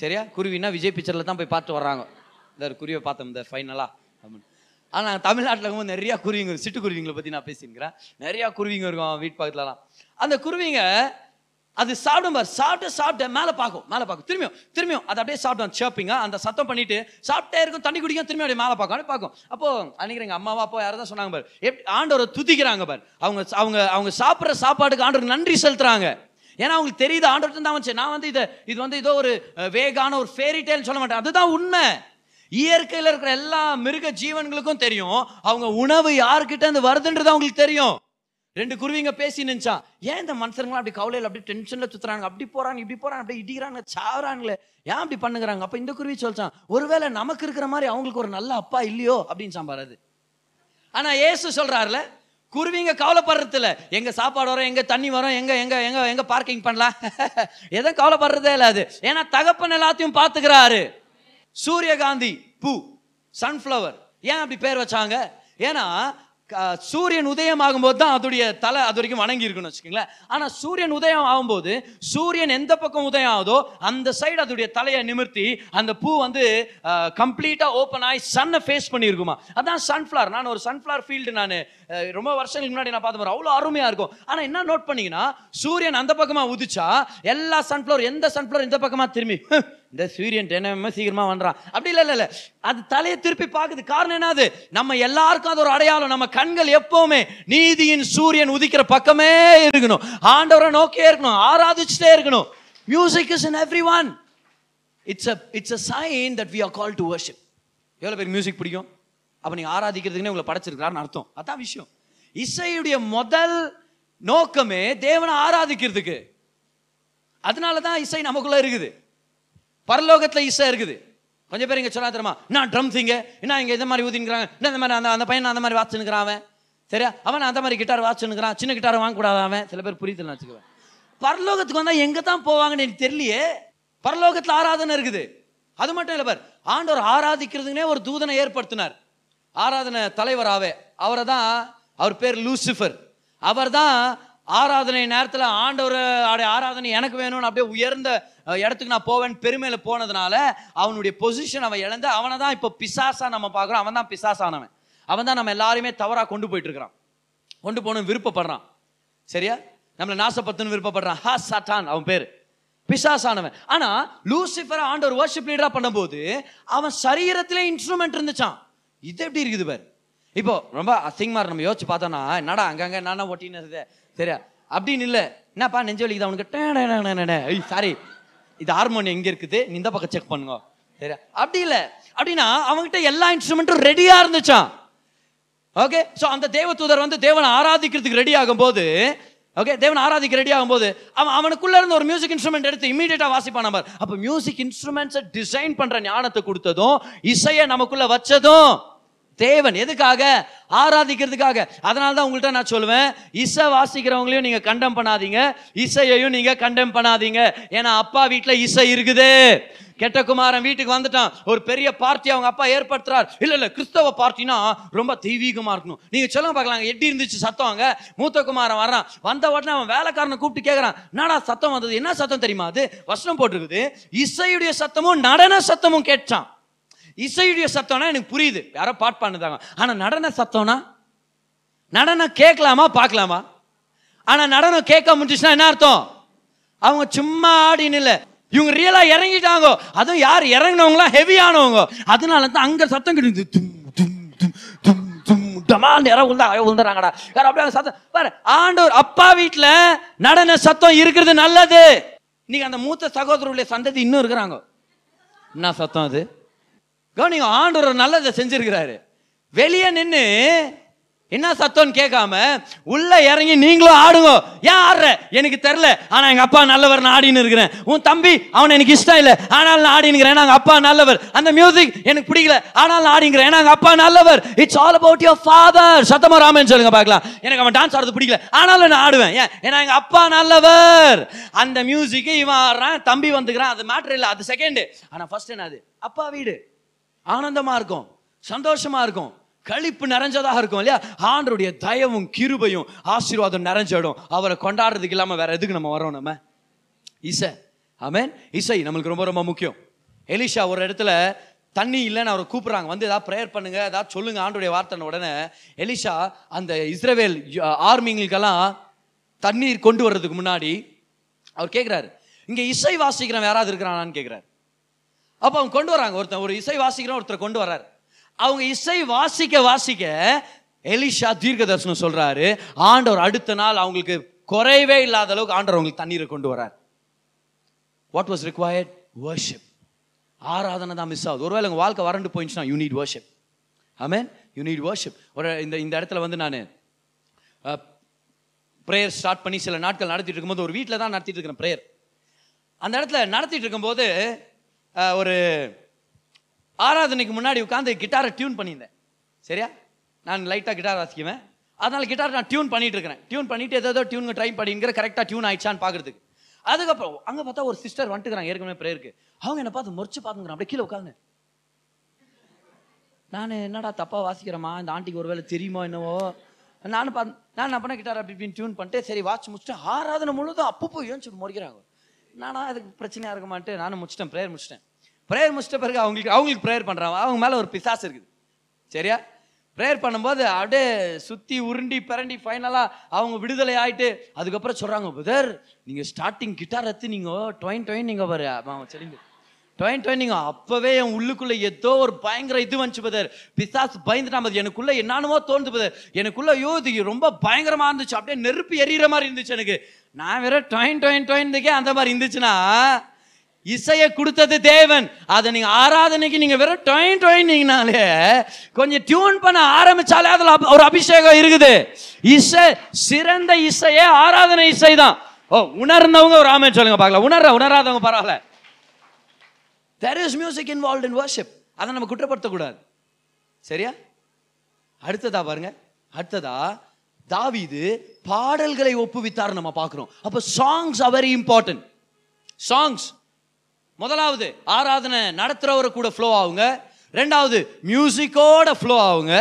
சரியா? குருவினா விஜய் பிக்சரில் தான் போய் பார்த்து வர்றாங்க. இந்த குருவை குருவியை பார்த்தோம் இந்த ஃபைனலாக அப்படின்னு. ஆனால் தமிழ்நாட்டில் இருக்கும்போது நிறையா குருவிங்க சிட்டுக்குருவிங்களை பற்றி நான் பேசியிருக்கிறேன். நிறையா குருவிங்க இருக்கும் வீட்டு பக்கத்துலலாம். அந்த குருவிங்க அது சாப்பிடும் பார் சாப்பிட்டு சாப்பிட்டு மேலே பார்க்கும் மேலே பார்க்கும். திரும்பியும் திரும்பியும் அதை அப்படியே சாப்பிடும் சேப்பிங்க அந்த சத்தம் பண்ணிட்டு சாப்பிட்டே இருக்கும் தண்ணி குடிக்கும் திரும்பி அப்படியே மேலே பார்க்கும் அப்படியே பார்க்கும். அப்போ அன்னைக்கு எங்கள் அம்மாவா அப்பா யாரும் தான் சொன்னாங்க பாரு. எப்படி ஆண்டவரை துதிக்கிறாங்க பார். அவங்க அவங்க அவங்க சாப்பிட்ற சாப்பாட்டுக்கு ஆண்டவருக்கு நன்றி செலுத்துறாங்க. ஏன்னா அவங்களுக்கு தெரியுது ஆண்டவர் தான் வந்துச்சு. நான் வந்து இதை இது வந்து ஏதோ ஒரு வேகான ஒரு ஃபேரி சொல்ல மாட்டேன். அதுதான் உண்மை. இயற்கையில் இருக்கிற எல்லா மிருக ஜீவன்களுக்கும் தெரியும். அவங்க உணவு யார்கிட்ட இருந்து வருதுன்றது அவங்களுக்கு தெரியும். ரெண்டு குருவிங்க பேசி நினைச்சா ஏன் இந்த மனுஷங்களாம் அப்படி கவலையில் அப்படி டென்ஷனில் சுற்றுறாங்க அப்படி போகிறாங்க இப்படி போகிறாங்க அப்படி இடிக்கிறாங்க சாவறாங்களே. ஏன் அப்படி பண்ணுகிறாங்க? அப்போ இந்த குருவி சொல்லிச்சான் ஒருவேளை நமக்கு இருக்கிற மாதிரி அவங்களுக்கு ஒரு நல்ல அப்பா இல்லையோ? அப்படின்னு சாம்பார் அது. ஆனால் ஏசு சொல்கிறாருல குருவிங்க கவலைப்படுறது இல்ல சாப்பாடு வரும் எங்கே தண்ணி வரும் எங்கே எங்கே எங்கே எங்கே பார்க்கிங் பண்ணலாம். எதுவும் கவலைப்படுறதே இல்லை அது. ஏன்னா தகப்பன் எல்லாத்தையும் பார்த்துக்கிறாரு. சூரியகாந்தி பூ சன்ஃப்ளவர் ஏன் அப்படி பேர் வச்சாங்க? ஏன்னா சூரியன் உதயம் ஆகும்போது தான் அதோடைய தலை அது வரைக்கும் வணங்கி இருக்குன்னு வச்சுக்கோங்களேன். ஆனால் சூரியன் உதயம் ஆகும்போது சூரியன் எந்த பக்கம் உதயம் ஆகுதோ அந்த சைடு அதோடைய தலையை நிமிர்த்தி அந்த பூ வந்து கம்ப்ளீட்டாக ஓப்பன் ஆகி சன்னை ஃபேஸ் பண்ணியிருக்குமா. அதான் சன்ஃப்ளவர் நான் ஒரு சன்ஃப்ளவர் ஃபீல்டு நான் ரொம்ப வருஷங்களுக்கு முன்னாடி நான் பார்த்து அவ்வளோ அருமையாக இருக்கும். ஆனால் என்ன நோட் பண்ணீங்கன்னா சூரியன் அந்த பக்கமாக உதிச்சா எல்லா சன்ஃப்ளவர் எந்த சன்ஃப்ளவர் இந்த பக்கமாக திரும்பி இந்த சூரியன் என்ன சீக்கிரமாக வந்துறான் அப்படி இல்லை இல்லை அது தலையை திருப்பி பார்க்குது. காரணம் என்னது? நம்ம எல்லாருக்கும் அது ஒரு அடையாளம். நம்ம கண்கள் எப்போவுமே நீதியின் சூரியன் உதிக்கிற பக்கமே இருக்கணும். ஆண்டவரை நோக்கியே இருக்கணும். ஆராதிச்சுட்டே இருக்கணும். Music is in every one it's a it's a sign that we are call to worship எவ்வளோ பேர் மியூசிக் பிடிக்கும்? அப்போ நீங்கள் ஆராதிக்கிறதுக்குன்னே உங்களை படைச்சிருக்கிறான்னு அர்த்தம். அதான் விஷயம். இசையுடைய முதல் நோக்கமே தேவனை ஆராதிக்கிறதுக்கு. அதனால தான் இசை நமக்குள்ள இருக்குது. பரலோகத்துல இசை இருக்குது. கொஞ்சம் பேர் இங்க சொன்னா தெரியுமா? நான் ட்ரம் சிங்க என்ன இங்க இந்த மாதிரி ஊதினுக்கிறாங்க என்ன இந்த மாதிரி அந்த அந்த பையன் அந்த மாதிரி வாட்சுனுக்கிறான் அவன்? சரியா அவன் அந்த மாதிரி கிட்டார் வாட்சுனுக்கிறான் சின்ன கிட்டார் வாங்கக்கூடாது அவன். சில பேர் புரியுதுன்னு வச்சுக்குவேன். பரலோகத்துக்கு வந்தா எங்க தான் போவாங்கன்னு எனக்கு தெரியலையே. பரலோகத்துல ஆராதனை இருக்குது. அது மட்டும் இல்லை பார். ஆண்டவர் ஆராதிக்கிறதுனே ஒரு தூதனை ஏற்படுத்தினார். ஆராதனை தலைவராவே அவரை தான் அவர் பேர் லூசிஃபர். அவர் தான் ஆராதனை நேரத்தில் ஆண்டவர் ஆராதனை எனக்கு வேணும்னு அப்படியே உயர்ந்த இடத்துக்கு நான் போவேன் பெருமையில் போனதுனால அவனுடைய பொசிஷன் அவன் இழந்து அவனை தான் இப்போ பிசாசா நம்ம பார்க்குறோம். அவன் தான் பிசாசானவன். அவன் தான் நம்ம எல்லாருமே தவறாக கொண்டு போயிட்டு இருக்கிறான். கொண்டு போகணும் விருப்பப்படுறான். சரியா? நம்மளை நாசப்பத்துன்னு விருப்பப்படுறான். ஹா சட்டான் அவன் பேர். பிசாசானவன். ஆனால் லூசிஃபரை ஆண்டவர் வர்ஷிப் லீடராக பண்ணும்போது அவன் சரீரத்திலே இன்ஸ்ட்ருமெண்ட் இருந்துச்சான் இது எப்படி இருக்குது பாரு. இப்போ ரொம்ப அசிங்கமாக நம்ம யோசிச்சு பார்த்தோன்னா என்னடா அங்கங்க என்னென்ன ஒட்டின்னு இருக்குது. சரியா? அப்படின்னு இல்லை. என்னப்பா நெஞ்சு வலிக்குது அவனுக்கு சாரி இது ஹார்மோன் எங்கே இருக்குது? நீ இந்த பக்கம் செக் பண்ணுங்க. சரியா? அப்படி இல்லை. அப்படின்னா அவன்கிட்ட எல்லா இன்ஸ்ட்ருமெண்ட்டும் ரெடியாக இருந்துச்சான் ஓகே ஸோ அந்த தேவதூதர் வந்து தேவனை ஆராதிக்கிறதுக்கு ரெடி ஆகும்போது ஓகே தேவன் ஆராதிக்க ரெடி ஆகும்போது அவன் அவனுக்குள்ள இருந்து ஒரு மியூசிக் இன்ஸ்ட்ருமெண்ட் எடுத்து இமீடியட்டா வாசிப்பான் பார் அப்போ மியூசிக் இன்ஸ்ட்ருமெண்ட்ஸை டிசைன் பண்ற ஞானத்தை கொடுத்ததும் இசையை நமக்குள்ள வச்சதும் தேவன். எதுக்காக? ஆராதிக்கிறதுக்காக. அதனால தான் உங்கள்கிட்ட நான் சொல்லுவேன் இசை வாசிக்கிறவங்களையும் நீங்க கண்டம் பண்ணாதீங்க. இசையையும் நீங்க கண்டம் பண்ணாதீங்க. ஏன்னா அப்பா வீட்டில் இசை இருக்குது. கெட்ட குமாரன் வீட்டுக்கு வந்துட்டான். ஒரு பெரிய பார்ட்டி அவங்க அப்பா ஏற்படுத்துறார். இல்ல இல்ல கிறிஸ்தவ பார்ட்டினா ரொம்ப தெய்வீகமா இருக்கணும். நீங்க சொல்லுங்க பார்க்கலாம். எப்படி இருந்துச்சு சத்தம் அங்க? மூத்த குமாரன் வர்றான். வந்த உடனே அவன் வேலைக்காரனை கூப்பிட்டு கேட்குறான் என்னடா சத்தம் வந்தது? என்ன சத்தம் தெரியுமா அது? வசனம் போட்டிருக்குது. இசையுடைய சத்தமும் நடன சத்தமும் கேட்டான். இசையுடைய சத்தம்னா எனக்கு புரியுது. யாரோ பாட் பண்ணுதாங்க ஆனால் நடன சத்தம்னா நடனம் கேட்கலாமா பார்க்கலாமா? ஆனால் நடனம் கேட்க முடிஞ்சிச்சுன்னா என்ன அர்த்தம்? அவங்க சும்மா ஆடின்னு இல்லை. இவங்க ரியலாக இறங்கிட்டாங்க. அதுவும் யார் இறங்கினவங்களாம் ஹெவியானவங்க அதனால தான் அங்கே சத்தம் கிடைக்குது தும் தும் தும் தும் தும். டமால் யாரோ உள்ள விழுந்துறாங்கடா யாரோ அப்படியே சத்தம். பாரு ஆண்டவர் அப்பா வீட்டில் நடன சத்தம் இருக்கிறது நல்லது. இன்னைக்கு அந்த மூத்த சகோதரருடைய சந்ததி இன்னும் இருக்கிறாங்க. என்ன சத்தம் அது? கவனிங்க ஆண்டவர் நல்லதை செஞ்சிருக்கிறாரு. வெளியே நின்று என்ன சத்தம்னு கேட்காம உள்ள இறங்கி நீங்களும் ஆடுங்க. ஏன் ஆடுற? எனக்கு தெரில ஆனா எங்க அப்பா நல்லவர் நான் ஆடின்னு இருக்கிறேன். உன் தம்பி அவன் எனக்கு இஷ்டம் இல்லை. ஆனால் நான் ஆடினுக்கிறேன் எங்கள் அப்பா நல்லவர். அந்த மியூசிக் எனக்கு பிடிக்கல. ஆனால் நான் ஆடிங்கிறேன் நாங்க அப்பா நல்லவர். It's all about your father சத்தமா ராமன் சொல்லுங்க பார்க்கலாம். எனக்கு அவன் டான்ஸ் ஆடுறது பிடிக்கல. ஆனாலும் நான் ஆடுவேன். ஏன்? ஏன்னா எங்க அப்பா நல்லவர். அந்த மியூசிக்கு இவன் ஆடுறான். தம்பி வந்துக்கிறான். அது மேட்ரு இல்லை. அது செகண்ட் ஆனா ஃபர்ஸ்ட் என்னது? அப்பா வீடு. ஆனந்தமாக இருக்கும் சந்தோஷமாக இருக்கும் களிப்பு நிறைஞ்சதாக இருக்கும் இல்லையா? ஆண்டருடைய தயவும் கிருபையும் ஆசீர்வாதம் நிறைஞ்சிடும். அவரை கொண்டாடுறதுக்கு இல்லாமல் வேற எதுக்கு நம்ம வரோம் நம்ம? இசை. ஆமேன் இசை நம்மளுக்கு ரொம்ப ரொம்ப முக்கியம். எலிஷா ஒரு இடத்துல தண்ணி இல்லைன்னு அவரை கூப்பிட்றாங்க. வந்து ஏதாவது ப்ரேயர் பண்ணுங்க ஏதாவது சொல்லுங்க ஆண்டுடைய வார்த்தை உடனே எலிஷா அந்த இஸ்ரவேல் ஆர்மிங்களுக்கெல்லாம் தண்ணீர் கொண்டு வர்றதுக்கு முன்னாடி அவர் கேட்குறாரு இங்கே இசை வாசிக்கிறவன் யாராவது இருக்கிறானான்னு கேட்குறாரு அப்போ அவங்க கொண்டு வராங்க. ஒருத்தன் ஒரு இசை வாசிக்கிறோம் ஒருத்தர் கொண்டு வர்றாரு. அவங்க இசை வாசிக்க வாசிக்க எலிஷா தீர்க்க தரிசனம் சொல்றாரு. ஆண்டவர் அடுத்த நாள் அவங்களுக்கு குறைவே இல்லாத அளவுக்கு ஆண்டவர் அவங்களுக்கு தண்ணீரை கொண்டு வரார் வாட் வாஸ் ரிக்வயர்ட் வர்ஷிப் ஆராதனை தான் மிஸ் ஆகுது. ஒருவேளை உங்கள் வாழ்க்கை வறண்டு போயிடுச்சுன்னா you need worship mean you need worship ஒரு இந்த இந்த இடத்துல வந்து நான் ப்ரேயர் ஸ்டார்ட் பண்ணி சில நாட்கள் நடத்திட்டு இருக்கும்போது ஒரு வீட்டில் தான் நடத்திட்டு இருக்கிறேன் ப்ரேயர் அந்த இடத்துல நடத்திட்டு இருக்கும்போது ஒரு ஆராதனைக்கு முன்னாடி உட்காந்து கிட்டாரை டியூன் பண்ணியிருந்தேன். சரியா? நான் லைட்டாக கிட்டார் வாசிக்குவேன். அதனால் கிட்டார் நான் டியூன் பண்ணிட்டு இருக்கிறேன். டியூன் பண்ணிட்டு ஏதோ டியூன் ட்ரை பண்ணிங்கிற கரெக்டாக டியூன் ஆயிடுச்சான்னு பார்க்குறதுக்கு. அதுக்கப்புறம் அங்கே பார்த்தா ஒரு சிஸ்டர் வந்துட்டுக்கிறாங்க ஏற்கனவே ப்ரேயருக்கு அவங்க என்னை பார்த்து முறிச்சு பார்த்துங்கிறான் அப்படியே கீழே உட்காந்து நான் என்னடா தப்பாக வாசிக்கிறேம்மா? இந்த ஆண்டிக்கு ஒரு வேலை தெரியுமோ என்னவோ? நானும் பார்த்து நான் என்ன பண்ண கிட்டார் அப்படி இப்படின்னு டியூன் பண்ணிட்டு சரி வாட்ச் முடிச்சுட்டு ஆராதனை முழுதும் அப்போ போய் ஏன் சொல்லி முடிக்கிறாங்க நானா அதுக்கு பிரச்சனையாக இருக்க மாட்டேன். நானும் முடிச்சிட்டேன் ப்ரேயர் முடிச்சிட்டேன். ப்ரேயர் முடிச்சிட்ட பிறகு அவங்களுக்கு அவங்களுக்கு ப்ரேயர் பண்ணுறாங்க அவங்க மேலே ஒரு பிசாஸ் இருக்குது. சரியா? ப்ரேயர் பண்ணும்போது அப்படியே சுற்றி உருண்டி பிறண்டி ஃபைனலாக அவங்க விடுதலை ஆகிட்டு அதுக்கப்புறம் சொல்கிறாங்க புதர் நீங்கள் ஸ்டார்டிங் கிட்டார் எடுத்து நீங்கள் டொயின் டொயின் நீங்கள் பாரு. அவன் சரிங்க டொயின் டொயின் நீங்கள் அப்போவே என் உள்ளுக்குள்ளே ஏதோ ஒரு பயங்கர இது வந்துச்சு பதர் பிசாசு பயந்துட்டா பதர் எனக்குள்ளே என்னென்னமோ தோணுது பதர் எனக்குள்ளே ஐயோ இது ரொம்ப பயங்கரமாக இருந்துச்சு. அப்படியே நெருப்பு எரியிற மாதிரி இருந்துச்சு எனக்கு. நான் வேற டொயின் டொயின் டொயின்துக்கே அந்த மாதிரி இருந்துச்சுன்னா இசையை கொடுத்தது தேவன். அதை நீங்க ஆராதனைக்கு நீங்க வெறும் டொயின் டொயின்னீங்கனாலே கொஞ்சம் டியூன் பண்ண ஆரம்பிச்சாலே அதுல ஒரு அபிஷேகம் இருக்குது. இசை சிறந்த இசையே ஆராதனை இசை தான் ஓ உணர்ந்தவங்க ஒரு ஆமே சொல்லுங்க பார்க்கலாம். உணர்ற உணராதவங்க பரவாயில்ல. There is music involve in worship அதை நம்ம குற்றப்படுத்தக்கூடாது. சரியா? அடுத்ததா பாருங்க. அடுத்ததா தாவிது பாடல்களை ஒப்புவித்தார் நம்ம பார்க்குறோம். அப்போ songs are very important songs முதலாவது ஆராதனை நடத்துறவரை கூட ஃப்ளோ ஆகுங்க. ரெண்டாவது மியூசிக்கோட ஃப்ளோ ஆகுங்க.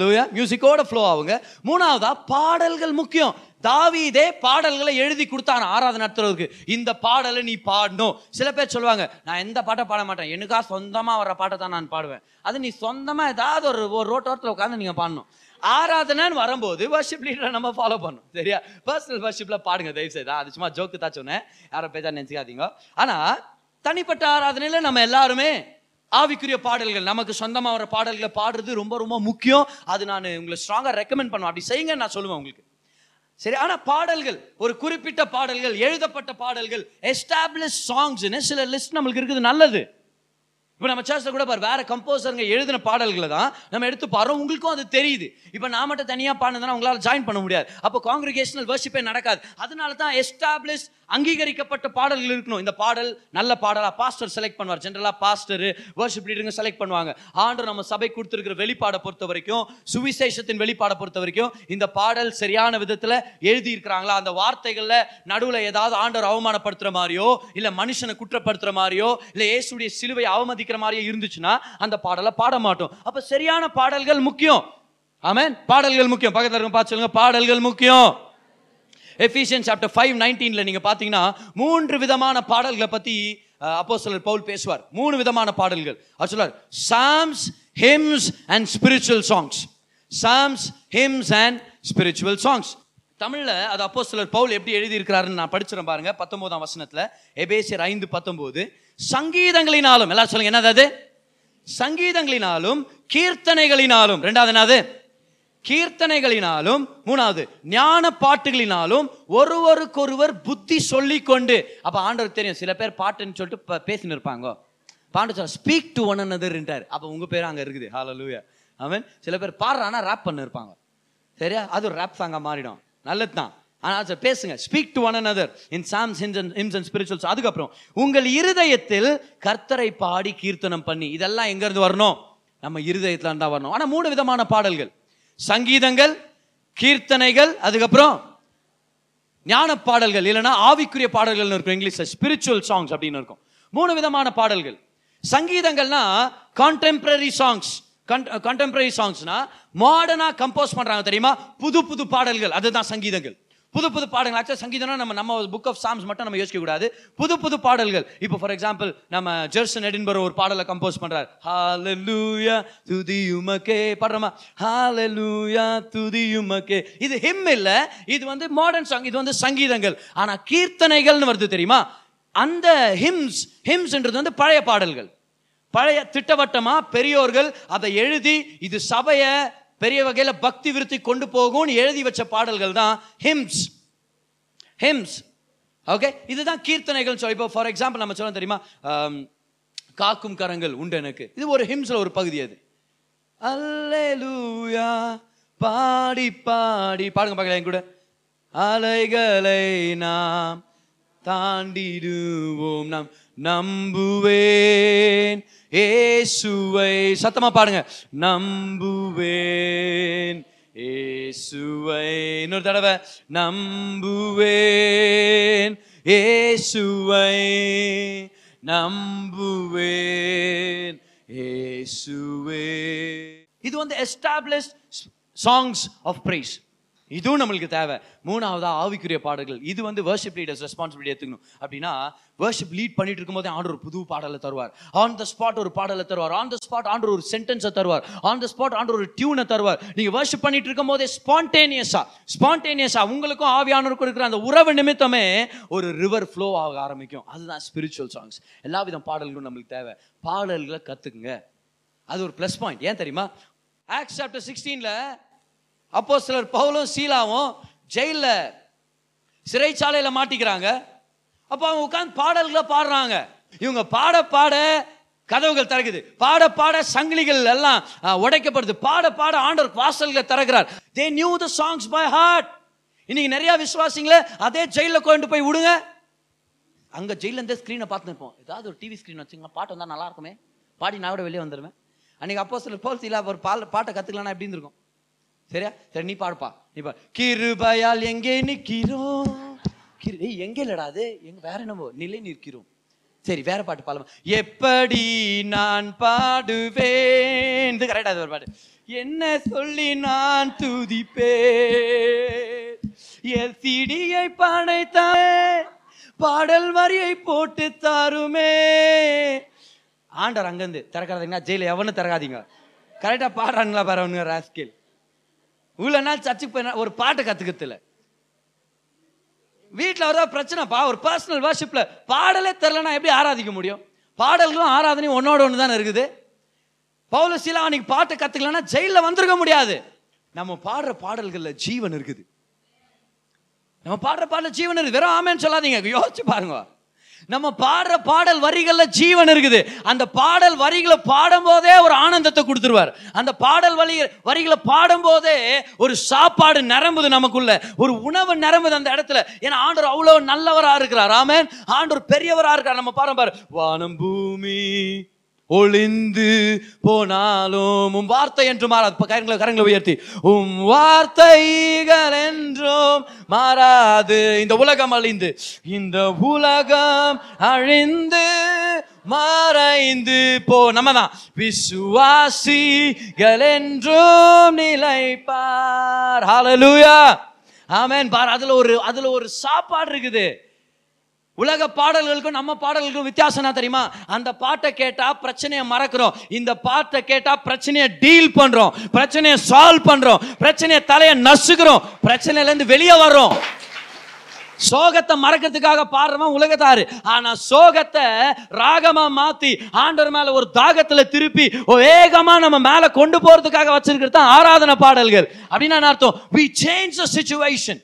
லூயா மியூசிக்கோட ஃப்ளோ ஆகுங்க. மூணாவதா பாடல்கள் முக்கியம். தாவீதே பாடல்களை எழுதி கொடுத்தான் ஆராதனை நடத்துறதுக்கு இந்த பாடலை நீ பாடணும். சில பேர் சொல்லுவாங்க நான் எந்த பாட்டை பாட மாட்டேன். எனக்கா சொந்தமாக வர பாட்டை தான் நான் பாடுவேன். அது நீ சொந்தமாக ஏதாவது ஒரு ஒரு ரோட்டோரத்தில் உட்காந்து நீங்கள் பாடணும். ஆராதனைன்னு வரும்போது வர்ஷிப் லீடரை நம்ம ஃபாலோ பண்ணணும். சரியா? பர்சனல் வர்ஷிப்பில் பாடுங்க. தயவு செய்தா. அது சும்மா ஜோக்கு தான் சொன்னேன். யாரை பேசா நினச்சிக்காதீங்க. ஆனால் தனிப்பட்ட ஆராதனையில் நம்ம எல்லாருமே ஆவிக்குரிய பாடல்கள் நமக்கு சொந்தமாக வர பாடல்களை பாடுறது ரொம்ப ரொம்ப முக்கியம். அது நான் உங்களை ஸ்ட்ராங்காக ரெக்கமெண்ட் பண்ணுவேன். அப்படி செய்யுங்க நான் சொல்லுவேன் உங்களுக்கு. சரி ஆனால் பாடல்கள் ஒரு குறிப்பிட்ட பாடல்கள் எழுதப்பட்ட பாடல்கள் எஸ்டாப்ளிஷ் சாங்ஸ்னு சில லிஸ்ட் நம்மளுக்கு இருக்குது நல்லது. இப்போ நம்ம சர்ச்சில் கூட பாரு வேற கம்போசருங்க எழுதின பாடல்களை தான் நம்ம எடுத்து பாடுறோம். உங்களுக்கும் அது தெரியுது. இப்போ நான் மட்டும் தனியாக பாடுனதுனா உங்களால் ஜாயின் பண்ண முடியாது. அப்போ காங்கிரிகேஷனல் வர்ஷிப்பே நடக்காது. அதனால தான் எஸ்டாப்ளிஷ் அங்கீகரிக்கப்பட்ட பாடல்கள் இருக்கணும். இந்த பாடல் நல்ல பாடலா பாஸ்டர் செலக்ட் பண்ணுவார். ஜென்ரலாக பாஸ்டர் வர்ஷிப் லீடருங்க செலக்ட் பண்ணுவாங்க. ஆண்டு நம்ம சபை கொடுத்துருக்கிற வெளிப்பாடை பொறுத்த வரைக்கும் சுவிசேஷத்தின் வெளிப்பாடை பொறுத்த வரைக்கும் இந்த பாடல் சரியான விதத்தில் எழுதியிருக்கிறாங்களா? அந்த வார்த்தைகளில் நடுவில் ஏதாவது ஆண்டவர் அவமானப்படுத்துற மாதிரியோ இல்லை மனுஷனை குற்றப்படுத்துற மாதிரியோ இல்லை இயேசுடைய சிலுவை அவமதிக்கிற மாதிரியோ இருந்துச்சுன்னா அந்த பாடலை பாட மாட்டோம். அப்போ சரியான பாடல்கள் முக்கியம். ஆமேன். பாடல்கள் முக்கியம். பக்கத்தில் இருக்க பார்த்து சொல்லுங்க. பாடல்கள் முக்கியம். எஃபிஷியன் சாப்டர் ஃபைவ் நைன்டீனில் நீங்கள் பார்த்தீங்கன்னா மூன்று விதமான பாடல்களை பற்றி அப்போ சிலர் பவுல் பேசுவார். மூணு விதமான பாடல்கள். அவர் சொல்வார் psalms hymns and spiritual songs psalms hymns and spiritual songs தமிழில் அது அப்போ சிலர் பவுல் எப்படி எழுதியிருக்கிறாருன்னு நான் படிச்சிடறேன் பாருங்க பத்தொன்பதாம் வசனத்தில் எபேசியர் ஐந்து பத்தொம்போது சங்கீதங்களினாலும் எல்லாரும் சொல்லுங்க என்னது அது? சங்கீதங்களினாலும் கீர்த்தனைகளினாலும் ரெண்டாவது என்னது? கீர்த்தனைகளினாலும் மூணாவது ஞான பாட்டுகளினாலும் ஒருவருக்கொருவர் புத்தி சொல்லி கொண்டு அப்போ ஆண்டவர் தெரியும் சில பேர் பாட்டுன்னு சொல்லிட்டு ப- பேசின்னு இருப்பாங்க. பாண்டு சொல்ல ஸ்பீக் டு ஒன் அனதர்ன்றார் அப்போ உங்கள் பேர் அங்கே இருக்குது. ஹalleluya அவன் சில பேர் பாடுறானா ரேப் பண்ண இருப்பாங்க. சரியா? அது ஒரு ரேப் சாங்காக மாறிடும். நல்லது தான் ஆனால் சார் பேசுங்க. Speak to one another in psalms hymns and and spirituals அதுக்கப்புறம் உங்கள் இருதயத்தில் கர்த்தரை பாடி கீர்த்தனம் பண்ணி. இதெல்லாம் எங்கேருந்து வரணும்? நம்ம இருதயத்தில் தான் வரணும். ஆனால் மூணு விதமான பாடல்கள். சங்கீதங்கள் கீர்த்தனைகள் அதுக்கப்புறம் ஞான பாடல்கள் இல்லைன்னா ஆவிக்குரிய பாடல்கள்னு இருக்கும் இங்கிலீஷ்ல ஸ்பிரிச்சுவல் சாங்ஸ் அப்படின்னு இருக்கும். மூணு விதமான பாடல்கள். சங்கீதங்கள்னா கான்டெம்பரரி சாங்ஸ் கண்டெம்பரரி சாங்ஸ்னா மாடர்னா கம்போஸ் பண்றாங்க தெரியுமா? புது புது பாடல்கள். அதுதான் சங்கீதங்கள். புது புது பாடல்கள் ஆக்சுவலாக சங்கீதம்னா நம்ம நம்ம புக் ஆஃப் சாம்ஸ் மட்டும் நம்ம யோசிக்க கூடாது. புது புது பாடல்கள். இப்போ ஃபார் எக்ஸாம்பிள் நம்ம ஜெர்சன் எடின்பர் ஒரு பாடலை கம்போஸ் பண்ணுறார் ஹalleluya துதி உமக்கே பாடுறோமா? ஹalleluya துதி உமக்கே இது ஹிம் இல்லை இது வந்து மாடர்ன் சாங் இது வந்து சங்கீதங்கள். ஆனால் கீர்த்தனைகள்னு வருது தெரியுமா? அந்த ஹிம்ஸ் ஹிம்ஸ்ன்றது வந்து பழைய பாடல்கள். பழைய திட்டவட்டமாக பெரியோர்கள் அதை எழுதி இது சபையை பெரிய வகையில் பக்தி விருத்தி கொண்டு போகும்னு எழுதி வச்ச பாடல்கள் தான் ஹிம்ஸ் ஹிம்ஸ் ஓகே இதுதான் கீர்த்தனைகள் சொல்லி இப்போ ஃபார் எக்ஸாம்பிள் நம்ம சொல்ல தெரியுமா? காக்கும் கரங்கள் உண்டு எனக்கு. இது ஒரு ஹிம்ஸில் ஒரு பகுதி அது. அல்லேலூயா பாடி பாடி. பாடுங்க பார்க்கலாம் என் கூட. அலைகளை நாம் தாண்டிடுவோம். நாம் நம்புவேன் ஏசுவை சத்தமா பாடுங்க. நம்புவேன் ஏசுவை இன்னொரு தடவை. நம்புவேன் ஏசுவை நம்புவேன் ஏசுவே இது வந்து எஸ்டாப்ளிஷ் சாங்ஸ் ஆஃப் பிரைஸ் இதுவும் நம்மளுக்கு தேவை. மூணாவதா ஆவிக்குரிய பாடல்கள். இது வந்து வர்ஷிப் லீடர்ஸ் ரெஸ்பான்சிபிலிட்டி எடுத்துக்கணும். அப்படின்னா வர்ஷிப் லீட் பண்ணிட்டு இருக்கும்போதே ஆண்டவர் ஒரு புது பாடலை தருவார். ஆன் த ஸ்பாட் ஒரு பாடலை தருவார். ஆன் த ஸ்பாட் ஆண்டர் ஒரு சென்டென்ஸை தருவார். ஆன் த ஸ்பாட் ஆண்டர் ஒரு டியூனை தருவார். நீங்க வர்ஷிப் பண்ணிட்டு இருக்கும் போதே ஸ்பான்டேனியஸா ஸ்பான்டேனியஸா உங்களுக்கும் ஆவியானவருக்கும் இருக்கிற அந்த உறவு நிமித்தமே ஒரு ரிவர் ஃப்ளோ ஆக ஆரம்பிக்கும். அதுதான் ஸ்பிரிச்சுவல் சாங்ஸ் எல்லா வித பாடல்களும் நம்மளுக்கு தேவை. பாடல்களை கத்துக்குங்க. அது ஒரு ப்ளஸ் பாயிண்ட் ஏன் தெரியுமா? ஆக்ஸ் சாப்டர் சிக்ஸ்டீனில் அப்போ சிலர் பவுலும் சீலாவும் ஜெயிலில் சிறைச்சாலையில் மாட்டிக்கிறாங்க. அப்போ அவங்க உட்காந்து பாடல்களை பாடுறாங்க. இவங்க பாட பாட கதவுகள் திறக்குது. பாட பாட சங்கிலிகள் எல்லாம் உடைக்கப்படுது. பாட பாட ஆண்டவர் வாசல்களை திறக்கிறார். They knew the songs by heart இன்னைக்கு நிறைய விசுவாசிங்களே அதே ஜெயிலில் கொண்டு போய் விடுங்க. அங்க ஜெயில இருந்தே ஸ்க்ரீனை பார்த்துருப்போம் ஏதாவது ஒரு டிவி ஸ்க்ரீன் வச்சுங்களா பாட்டு வந்தால் நல்லா இருக்குமே. பாடி நான் கூட வெளியே வந்துடுவேன் அன்னைக்கு அப்போ சில போல் சீலா ஒரு பால் பாட்டை கத்துக்கலாம் எப்படி இருந்திருக்கும்? சரியா? சரி நீ பாடுப்பா நீ பா கிருபையால் எங்கே நிற்கிறோம்? கிரு ஏய் எங்கே இல்லடா அது? எங்க வேற என்னவோ நிலை நிற்கிறோம். சரி வேற பாட்டு பாடலாம். எப்படி நான் பாடுவேன்? இது கரெக்டா ஒரு பாட்டு. என்ன சொல்லி நான் துதிப்பேன்? என் சிடியை படைத்தாய் பாடல் வரியை போட்டு தாருமே. ஆண்டவர் அங்கேருந்து திறக்காதீங்கன்னா ஜெயில எவனும் திறக்காதீங்க. கரெக்டாக பாடுறாங்களா பாரு அவனுங்க ராஸ்கேல் இவ்வளோ நாள் சர்ச்சுக்கு போய் ஒரு பாட்டை கற்றுக்கிறதுல வீட்டில் வரதா பிரச்சனைப்பா ஒரு பர்சனல் வர்ஷிப்பில் பாடலே தெரிலனா எப்படி ஆராதிக்க முடியும்? பாடல்களும் ஆராதனையும் ஒன்னோட ஒன்று தானே இருக்குது? பவுல சீலா அன்னைக்கு பாட்டு கற்றுக்கலன்னா ஜெயிலில் வந்திருக்க முடியாது. நம்ம பாடுற பாடல்களில் ஜீவன் இருக்குது. நம்ம பாடுற பாடல ஜீவன் இருக்குது. வெறும் ஆமேன்னு சொல்லாதீங்க. யோசிச்சு பாருங்க. நம்ம பாடுற பாடல் வரிகளில் ஜீவன் இருக்குது. அந்த பாடல் வரிகளை பாடும் போதே ஒரு ஆனந்தத்தை கொடுத்துருவார். அந்த பாடல் வரி வரிகளை பாடும்போதே ஒரு சாப்பாடு நிரம்புது நமக்குள்ள. ஒரு உணவு நிரம்புது அந்த இடத்துல. ஏன்னா ஆண்டவர் அவ்வளோ நல்லவராக இருக்கிறார். ஆமேன். ஆண்டவர் பெரியவராக இருக்கிறார். நம்ம பாருங்க பாரு. வானம் பூமி ஒளிந்து போனாலும் உம் வார்த்தை என்று மாறாது. கரங்களை கரங்களை உயர்த்தி. உம் வார்த்தைகள் என்றும் மாறாது. இந்த உலகம் அழிந்து இந்த உலகம் அழிந்து மறைந்து போ. நம்ம தான் விசுவாசிகள் என்றும் நிலைப்பார். ஹalleluya ஆமென் பார் அதுல ஒரு அதுல ஒரு சாப்பாடு இருக்குது. உலக பாடல்களுக்கும் நம்ம பாடல்களுக்கும் வித்தியாசம் என்ன தெரியுமா? அந்த பாட்டை கேட்டா பிரச்சனையை மறக்கிறோம். இந்த பாட்டை கேட்டா பிரச்சனையை டீல் பண்றோம். பிரச்சனையை சால்வ் பண்றோம். பிரச்சனையை தலையை நசுக்கிறோம். பிரச்சனையில இருந்து வெளியே வர்றோம். சோகத்தை மறக்கிறதுக்காக பாடுறவன் உலகத்தாரு ஆனா சோகத்தை ராகமா மாத்தி ஆண்டவர் மேல ஒரு தாகத்துல திருப்பி வேகமா நம்ம மேல கொண்டு போறதுக்காக வச்சிருக்கிறது தான் ஆராதனை பாடல்கள். அப்படின்னு என்ன அர்த்தம்? வி சேஞ்ச் the சுச்சுவேஷன்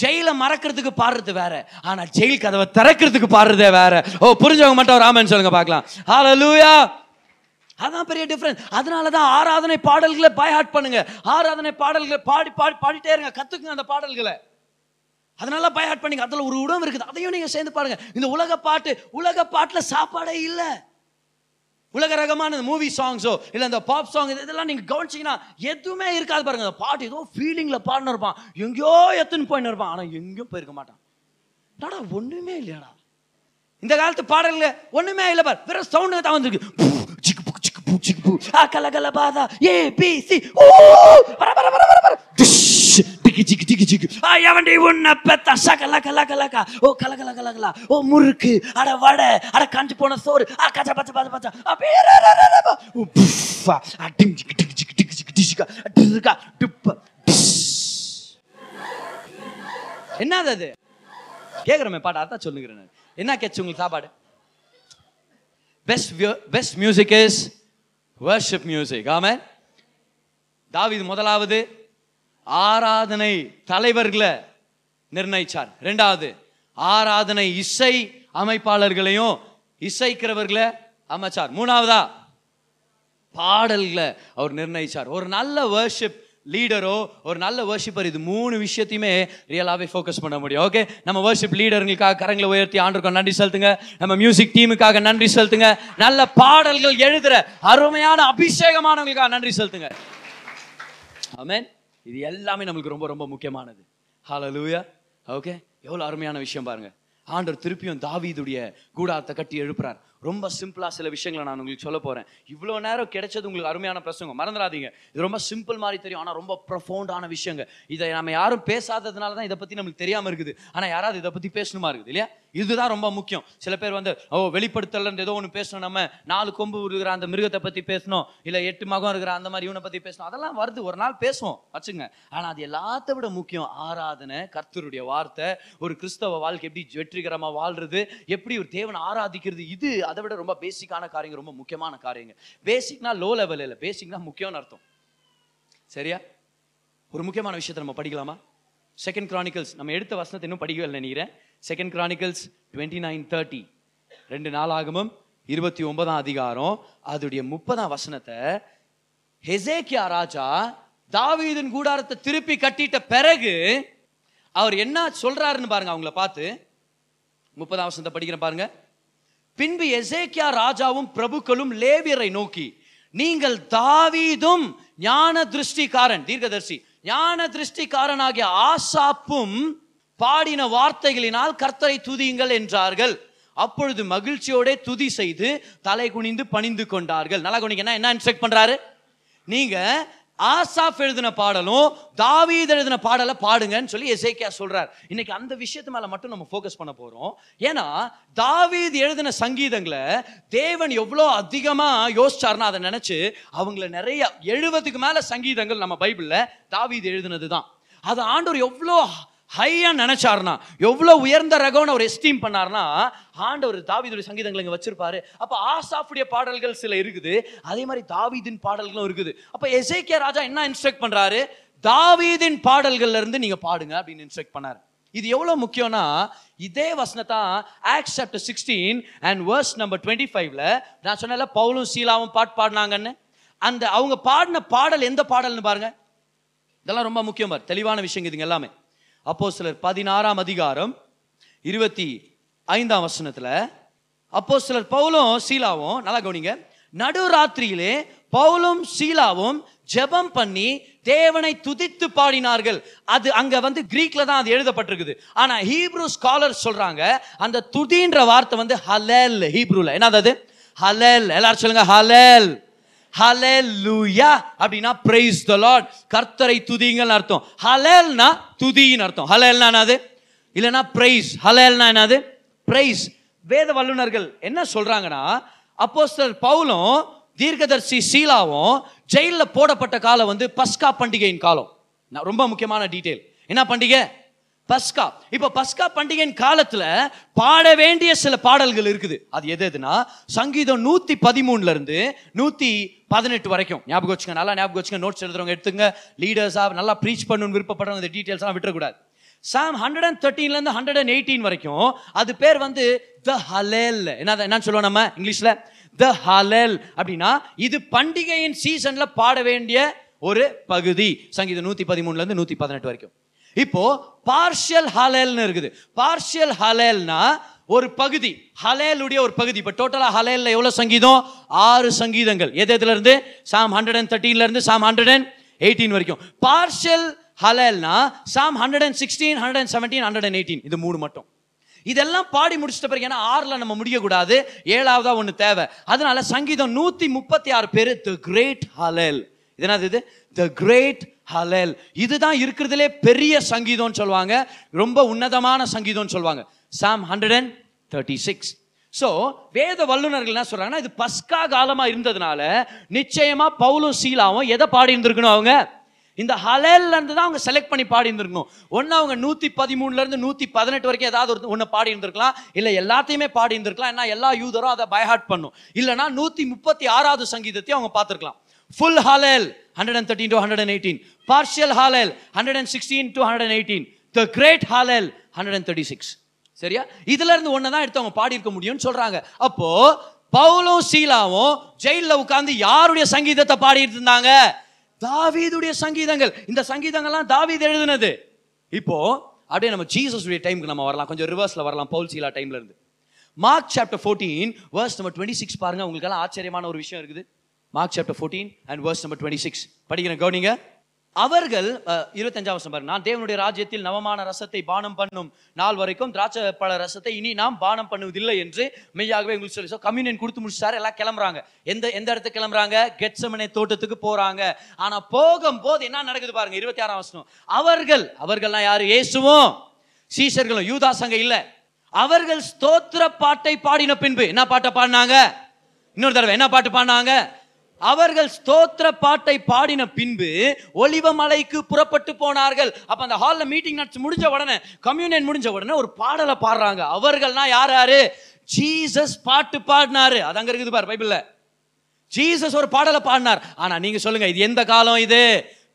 ஜெயில மறக்கிறதுக்கு பாடுறது வேற. ஆனா ஜெயில் கதவை திறக்கிறதுக்கு பாடுறதே வேற. ஓ புரிஞ்சவங்க மட்டும் ஒரு சொல்லுங்க பார்க்கலாம். ஹalleluya அதான் பெரிய டிஃபரன்ஸ் அதனால தான் ஆராதனை பாடல்களை பைஹார்ட் பண்ணுங்க. ஆராதனை பாடல்களை பாடி பாடி பாடிட்டே இருங்க. கத்துக்குங்க அந்த பாடல்களை. அதனால பைஹார்ட் பண்ணுங்க. அதுல ஒரு உணவு இருக்குது. அதையும் நீங்க சேர்ந்து பாருங்க. இந்த உலக பாட்டு உலக பாட்டுல சாப்பாடே இல்லை. உலக ரகமான மூவி சாங்ஸோ இல்லை இந்த பாப் சாங் இதெல்லாம் நீங்கள் கவனிச்சிங்கன்னா எதுவுமே இருக்காது பாருங்க. அந்த பாட்டு ஏதோ ஃபீலிங்கில் பாடினு இருப்பான். எங்கேயோ எத்துன்னு போயின்னு இருப்பான். ஆனால் எங்கேயும் போயிருக்க மாட்டான். டாடா ஒன்றுமே இல்லையாடா? இந்த காலத்து பாடல்கள் ஒன்றுமே இல்லை பார். வெறும் சவுண்டு தான் வந்திருக்கு. சிக்கு பூ, சிக்கு பூ, சிக்கு பூ. ஆ, கல கல பாதா ஏ பி சி ஓ பர பர பர பர பர டிஷ், டிக்கி சிக்கு டிக்கி சிக்கு ஆ எவன்டி உன்னை பெத்த? சகல கல கல கா. ஓ கல கல கல கல. ஓ முறுக்கு. அட வடை. அட காஞ்சி போன சோறு. ஆ கச்ச பச்ச பச்ச பச்ச ஆ பேர ர ர ர ப. ஓ புஃபா. டிக்கி டிருக்கா டிப்ப. என்னது அது? கேக்குறமே பாட்டு. அதான் சொல்லுங்கிறேன் என்ன கேச்சு உங்களுக்கு சாப்பாடு? Best best music is worship music ஆமே தாவிது முதலாவது. ஆராதனை தலைவர்களை நிர்ணயிச்சார். ரெண்டாவது ஆராதனை இசை அமைப்பாளர்களையும் இசைக்கிறவர்களை அமைச்சார். மூணாவதா பாடல்களை அவர் நிர்ணயிச்சார். ஒரு நல்ல வேர்ஷிப் லீடரோ ஒரு நல்ல வர்ஷிப்பர் இது மூணு விஷயத்தையுமே ரியலாகவே ஃபோக்கஸ் பண்ண முடியும். ஓகே நம்ம வர்ஷிப் லீடருங்களுக்காக கரங்களை உயர்த்தி ஆண்டுக்கும் நன்றி செலுத்துங்க. நம்ம மியூசிக் டீமுக்காக நன்றி செலுத்துங்க. நல்ல பாடல்கள் எழுதுற அருமையான அபிஷேகமானவங்களுக்காக நன்றி செலுத்துங்க. ஆமேன் இது எல்லாமே நம்மளுக்கு ரொம்ப ரொம்ப முக்கியமானது. ஹalleluya ஓகே எவ்வளோ அருமையான விஷயம் பாருங்க. ஆண்டர் திருப்பியும் தாவீதுடைய கூடாரத்தை கட்டி எழுப்புறார். ரொம்ப சிம்பிளாக சில விஷயங்களை நான் உங்களுக்கு சொல்ல போகிறேன் இவ்வளோ நேரம் கிடைச்சது உங்களுக்கு அருமையான பிரசங்கம். மறந்துடாதீங்க. இது ரொம்ப சிம்பிள் மாதிரி தெரியும். ஆனால் ரொம்ப ப்ரொஃபவுண்டான விஷயங்க. இதை நம்ம யாரும் பேசாததுனால தான் இதை பற்றி நம்மளுக்கு தெரியாமல் இருக்குது. ஆனால் யாராவது இதை பற்றி பேசணுமா இருக்குது இல்லையா? இதுதான் ரொம்ப முக்கியம். சில பேர் வந்து ஓ வெளிப்படுத்தல ஏதோ ஒன்று பேசணும் நம்ம. நாலு கொம்பு இருக்கிற அந்த மிருகத்தை பற்றி பேசணும். இல்லை எட்டு மகம் இருக்கிற அந்த மாதிரி இவனை பற்றி பேசணும். அதெல்லாம் வருது. ஒரு நாள் பேசுவோம். வச்சுங்க. ஆனால் அது எல்லாத்த விட முக்கியம். ஆராதனை கர்த்தருடைய வார்த்தை ஒரு கிறிஸ்தவ வாழ்க்கை எப்படி வெற்றிகரமாக வாழ்றது எப்படி ஒரு தேவனை ஆராதிக்கிறது இது அதை விட ரொம்ப பேசிக்கான காரியங்க ரொம்ப முக்கியமான காரியங்க. பேசிக்னா லோ லெவல் இல்லை. பேசிக்னா முக்கியம்னு அர்த்தம். சரியா? ஒரு முக்கியமான விஷயத்தை நம்ம படிக்கலாமா? செகண்ட் கிரானிக்கல்ஸ் நம்ம எடுத்த வசனத்தை இன்னும் படிக்கவே நினைக்கிறேன். Second Chronicles twenty nine thirty ரெண்டு நாளாகமும் இருபத்தி ஒன்பதாம் அதிகாரம் அதோடைய முப்பதாம் வசனத்தை ஹெசேக்கியா ராஜா தாவீதின் கூடாரத்தை திருப்பி கட்டிட்ட பிறகு அவர் என்ன சொல்றாருன்னு பாருங்க அவங்கள பார்த்து. முப்பதாம் வசனத்தை படிக்கிறேன் பாருங்க. பின்பு எசேக்கியா ராஜாவும் பிரபுக்களும் லேவியரை நோக்கி நீங்கள் தாவீதும் ஞான திருஷ்டிக்காரன் தீர்க்கதர்சி ஞான திருஷ்டிக்காரனாகிய ஆசாப்பும் பாடின வார்த்தைகளினால் கர்த்தரை துதியுங்கள் என்றார்கள். அப்பொழுது மகிழ்ச்சியோட துதி செய்து தலை குனிந்து பணிந்து கொண்டார்கள். நல்லா குனிங்கன்னா என்ன இன்ஸ்ட்ரக்ட் பண்றாரு? நீங்க ஆசாப் எழுதின பாடலும் தாவீது எழுதின பாடலை பாடுங்கன்னு சொல்லி எசேக்கியா சொல்றார். இன்னைக்கு அந்த விஷயத்து மேல மட்டும் நம்ம ஃபோக்கஸ் பண்ண போறோம். ஏன்னா தாவீது எழுதின சங்கீதங்களை தேவன் எவ்வளோ அதிகமா யோசிச்சார்னா அதை நினைச்சு அவங்கள நிறைய எழுபதுக்கு மேல சங்கீதங்கள் நம்ம பைபிள்ல தாவீது எழுதினது தான் அது ஆண்டவர் எவ்வளோ ஹையா நினைச்சாருனா எவ்வளோ உயர்ந்த ரகம்னு அவர் எஸ்டீம் பண்ணார்னா ஆண்டவர் தாவீதுடைய சங்கீதங்கள் இங்க வச்சிருப்பாரு. அப்ப ஆசாஃபுடைய பாடல்கள் சில இருக்குது அதே மாதிரி தாவிதின் பாடல்களும் இருக்குது. அப்ப எசேக்கியா ராஜா என்ன இன்ஸ்ட்ரக்ட் பண்றாரு? தாவீதின் பாடல்கள்ல இருந்து நீங்க பாடுங்க அப்படின்னு இன்ஸ்ட்ரக்ட் பண்ணாரு. இது எவ்வளவு முக்கியம்னா இதே வசனத்தான் Acts chapter sixteen and verse number twenty ஃபைவ்ல நான் சொன்னல பவுலும் சீலாவும் பாட்டு பாடினாங்கன்னு. அந்த அவங்க பாடின பாடல் எந்த பாடல்னு பாருங்க. இதெல்லாம் ரொம்ப முக்கியம் பாரு தெளிவான விஷயங்க இதுங்க எல்லாமே. அப்போ சிலர் பதினாறாம் அதிகாரம் இருபத்தி ஐந்தாம் வசனத்தில் அப்போ சிலர் பவுலும் சீலாவும் நல்லா கவனிங்க நடுராத்திரியிலே பவுலும் சீலாவும் ஜெபம் பண்ணி தேவனை துதித்து பாடினார்கள். அது அங்க வந்து கிரீக்ல தான் அது எழுதப்பட்டிருக்குது. ஆனா ஹீப்ரூ ஸ்காலர் சொல்றாங்க அந்த துதின்ற வார்த்தை வந்து ஹலல் ஹீப்ரூல. என்னது அது? ஹலேல். எல்லாரும் சொல்லுங்க ஹலல். ஹalleluya அப்படின்னா பிரைஸ் த லார்ட் கர்த்தரை துதிங்கன்னு அர்த்தம். ஹலேல்னா துதின்னு அர்த்தம். ஹலேல்னா என்னது? இல்லைன்னா பிரைஸ் ஹலேல்னா என்னது? பிரைஸ் வேத வல்லுனர்கள் என்ன சொல்கிறாங்கன்னா அப்போஸ்டர் பவுலும் தீர்க்கதர்சி சீலாவும் ஜெயிலில் போடப்பட்ட காலம் வந்து பஸ்கா பண்டிகையின் காலம். நான் ரொம்ப முக்கியமான டீட்டெயில் என்ன பண்டிகை? பஸ்கா. இப்போ பஸ்கா பண்டிகையின் காலத்தில் பாட வேண்டிய சில பாடல்கள் இருக்குது. அது எது எதுனா சங்கீதம் நூற்றி பதிமூணுல இருந்து நூற்றி பதினெட்டு வரைக்கும். ஞாபகம் வச்சுங்க நல்லா ஞாபகம் வச்சுங்க நோட்ஸ் எழுதுறவங்க எடுத்துங்க. லீடர்ஸாக நல்லா ப்ரீச் பண்ணணும்னு விருப்பப்படுறவங்க இந்த டீட்டெயில்ஸ்லாம் விட்டுறக்கூடாது. சாம் ஹண்ட்ரட் அண்ட் தேர்ட்டீன்லேருந்து ஹண்ட்ரட் அண்ட் எயிட்டீன் வரைக்கும் அது பேர் வந்து த ஹலேல் என்ன என்ன சொல்லுவோம் நம்ம இங்கிலீஷில்? த ஹலேல் அப்படின்னா இது பண்டிகையின் சீசனில் பாட வேண்டிய ஒரு பகுதி. சங்கீதம் நூற்றி பதிமூணுலேருந்து நூற்றி பதினெட்டு வரைக்கும். இப்போ பார்ஷியல் ஹலேல்னு இருக்குது. பார்ஷியல் ஹலேல்னா ஒரு பகுதி. ஹலேலுடைய ஒரு பகுதி. இப்போ டோட்டலாக ஹலேலில் எவ்வளோ சங்கீதம்? ஆறு சங்கீதங்கள். எது எதுல இருந்து சாம் ஹண்ட்ரட் அண்ட் தேர்ட்டீன்ல இருந்து சாம் ஹண்ட்ரட் அண்ட் எயிட்டீன் வரைக்கும். Partial ஹலேல்னா Psalm hundred and sixteen hundred and seventeen hundred and eighteen இது மூணு மட்டும். இதெல்லாம் பாடி முடிச்சிட்ட பிறகு ஏன்னா ஆறில் நம்ம முடியக்கூடாது. ஏழாவதா ஒன்று தேவை. அதனால சங்கீதம் நூற்றி முப்பத்தி ஆறு பேர் த கிரேட் ஹலேல் இது என்னது இது? த கிரேட் ஹலல் இதுதான் இருக்கிறதுலே பெரிய சங்கீதம்னு சொல்லுவாங்க. ரொம்ப உன்னதமான சங்கீதம்னு சொல்லுவாங்க. Psalm hundred and thirty six so வேத வல்லுநர்கள் என்ன சொல்றாங்கன்னா இது பஸ்கா காலமா இருந்ததுனால நிச்சயமா பவுலும் சீலாவும் எதை பாடி இருந்திருக்கணும் அவங்க? இந்த ஹலேல்ல இருந்து தான் அவங்க செலக்ட் பண்ணி பாடி இருந்திருக்கணும் ஒன்று அவங்க நூற்றி பதிமூணுல இருந்து நூற்றி பதினெட்டு வரைக்கும் ஏதாவது ஒரு ஒன்று பாடி இருந்திருக்கலாம் இல்லை எல்லாத்தையுமே பாடி இருந்திருக்கலாம் ஏன்னா எல்லா யூதரும் அதை பைஹார்ட் பண்ணும். இல்லைன்னா நூற்றி முப்பத்தி ஆறாவது சங்கீதத்தையும் அவங்க பார்த்துருக்கலாம். Full Hallel hundred and thirteen to hundred and eighteen partial Hallel hundred and sixteen to hundred and eighteen the great Hallel hundred and thirty six சரியா? இதுல இருந்து ஒன்று தான் எடுத்து அவங்க பாடி இருக்க முடியும்னு சொல்றாங்க. அப்போ பவுலும் சீலாவும் ஜெயிலில் உட்கார்ந்து யாருடைய சங்கீதத்தை பாடிட்டு இருந்தாங்க? தாவீதுடைய சங்கீதங்கள். இந்த சங்கீதங்கள்லாம் தாவீது எழுதுனது. இப்போ அப்படியே நம்ம ஜீசஸுடைய டைமுக்கு நம்ம வரலாம். கொஞ்சம் ரிவர்ஸ்ல வரலாம் பவுல் சீலா டைம்ல இருந்து. Mark chapter fourteen verse number twenty six பாருங்க. உங்களுக்கெல்லாம் ஆச்சரியமான ஒரு விஷயம் இருக்குது. Mark chapter fourteen and verse number twenty six படிக்கிறேன் கவனிங்க. அவர்கள் இருபத்தஞ்சாம் வருஷம் பாருங்க. நான் தேவனுடைய ராஜ்யத்தில் நவமான ரசத்தை பானம் பண்ணும் நாள் வரைக்கும் திராட்சை பழ ரசத்தை இனி நாம் பானம் பண்ணுவதில்லை என்று மெய்யாகவே உங்களுக்கு சொல்லி ஸோ கம்யூனியன் கொடுத்து முடிச்சாரு எல்லாம் கிளம்புறாங்க. எந்த எந்த இடத்துக்கு கிளம்புறாங்க? கெட்சமனை தோட்டத்துக்கு போறாங்க. ஆனா போகும்போது என்ன நடக்குது பாருங்க இருபத்தி ஆறாம் வருஷம் அவர்கள் அவர்கள்லாம் யாரு? இயேசுவும் சீஷர்களும் யூதா சங்க இல்ல. அவர்கள் ஸ்தோத்திர பாட்டை பாடின பின்பு என்ன பாட்டை பாடினாங்க? இன்னொரு தடவை என்ன பாட்டு பாடினாங்க? அவர்கள் ஸ்தோத்திர பாட்டை பாடின பின்பு ஒலிவ மலைக்கு புறப்பட்டு போனார்கள். அப்ப அந்த ஹால்ல மீட்டிங் நடத்தி முடிஞ்ச உடனே கம்யூனியன் முடிஞ்ச உடனே ஒரு பாடலை பாடுறாங்க. அவர்கள்னா யார் யாரு? ஜீசஸ் பாட்டு பாடினாரு. அது அங்க இருக்குது பாரு பைபிள்ல. ஜீசஸ் ஒரு பாடலை பாடினார். ஆனா நீங்க சொல்லுங்க இது எந்த காலம் இது?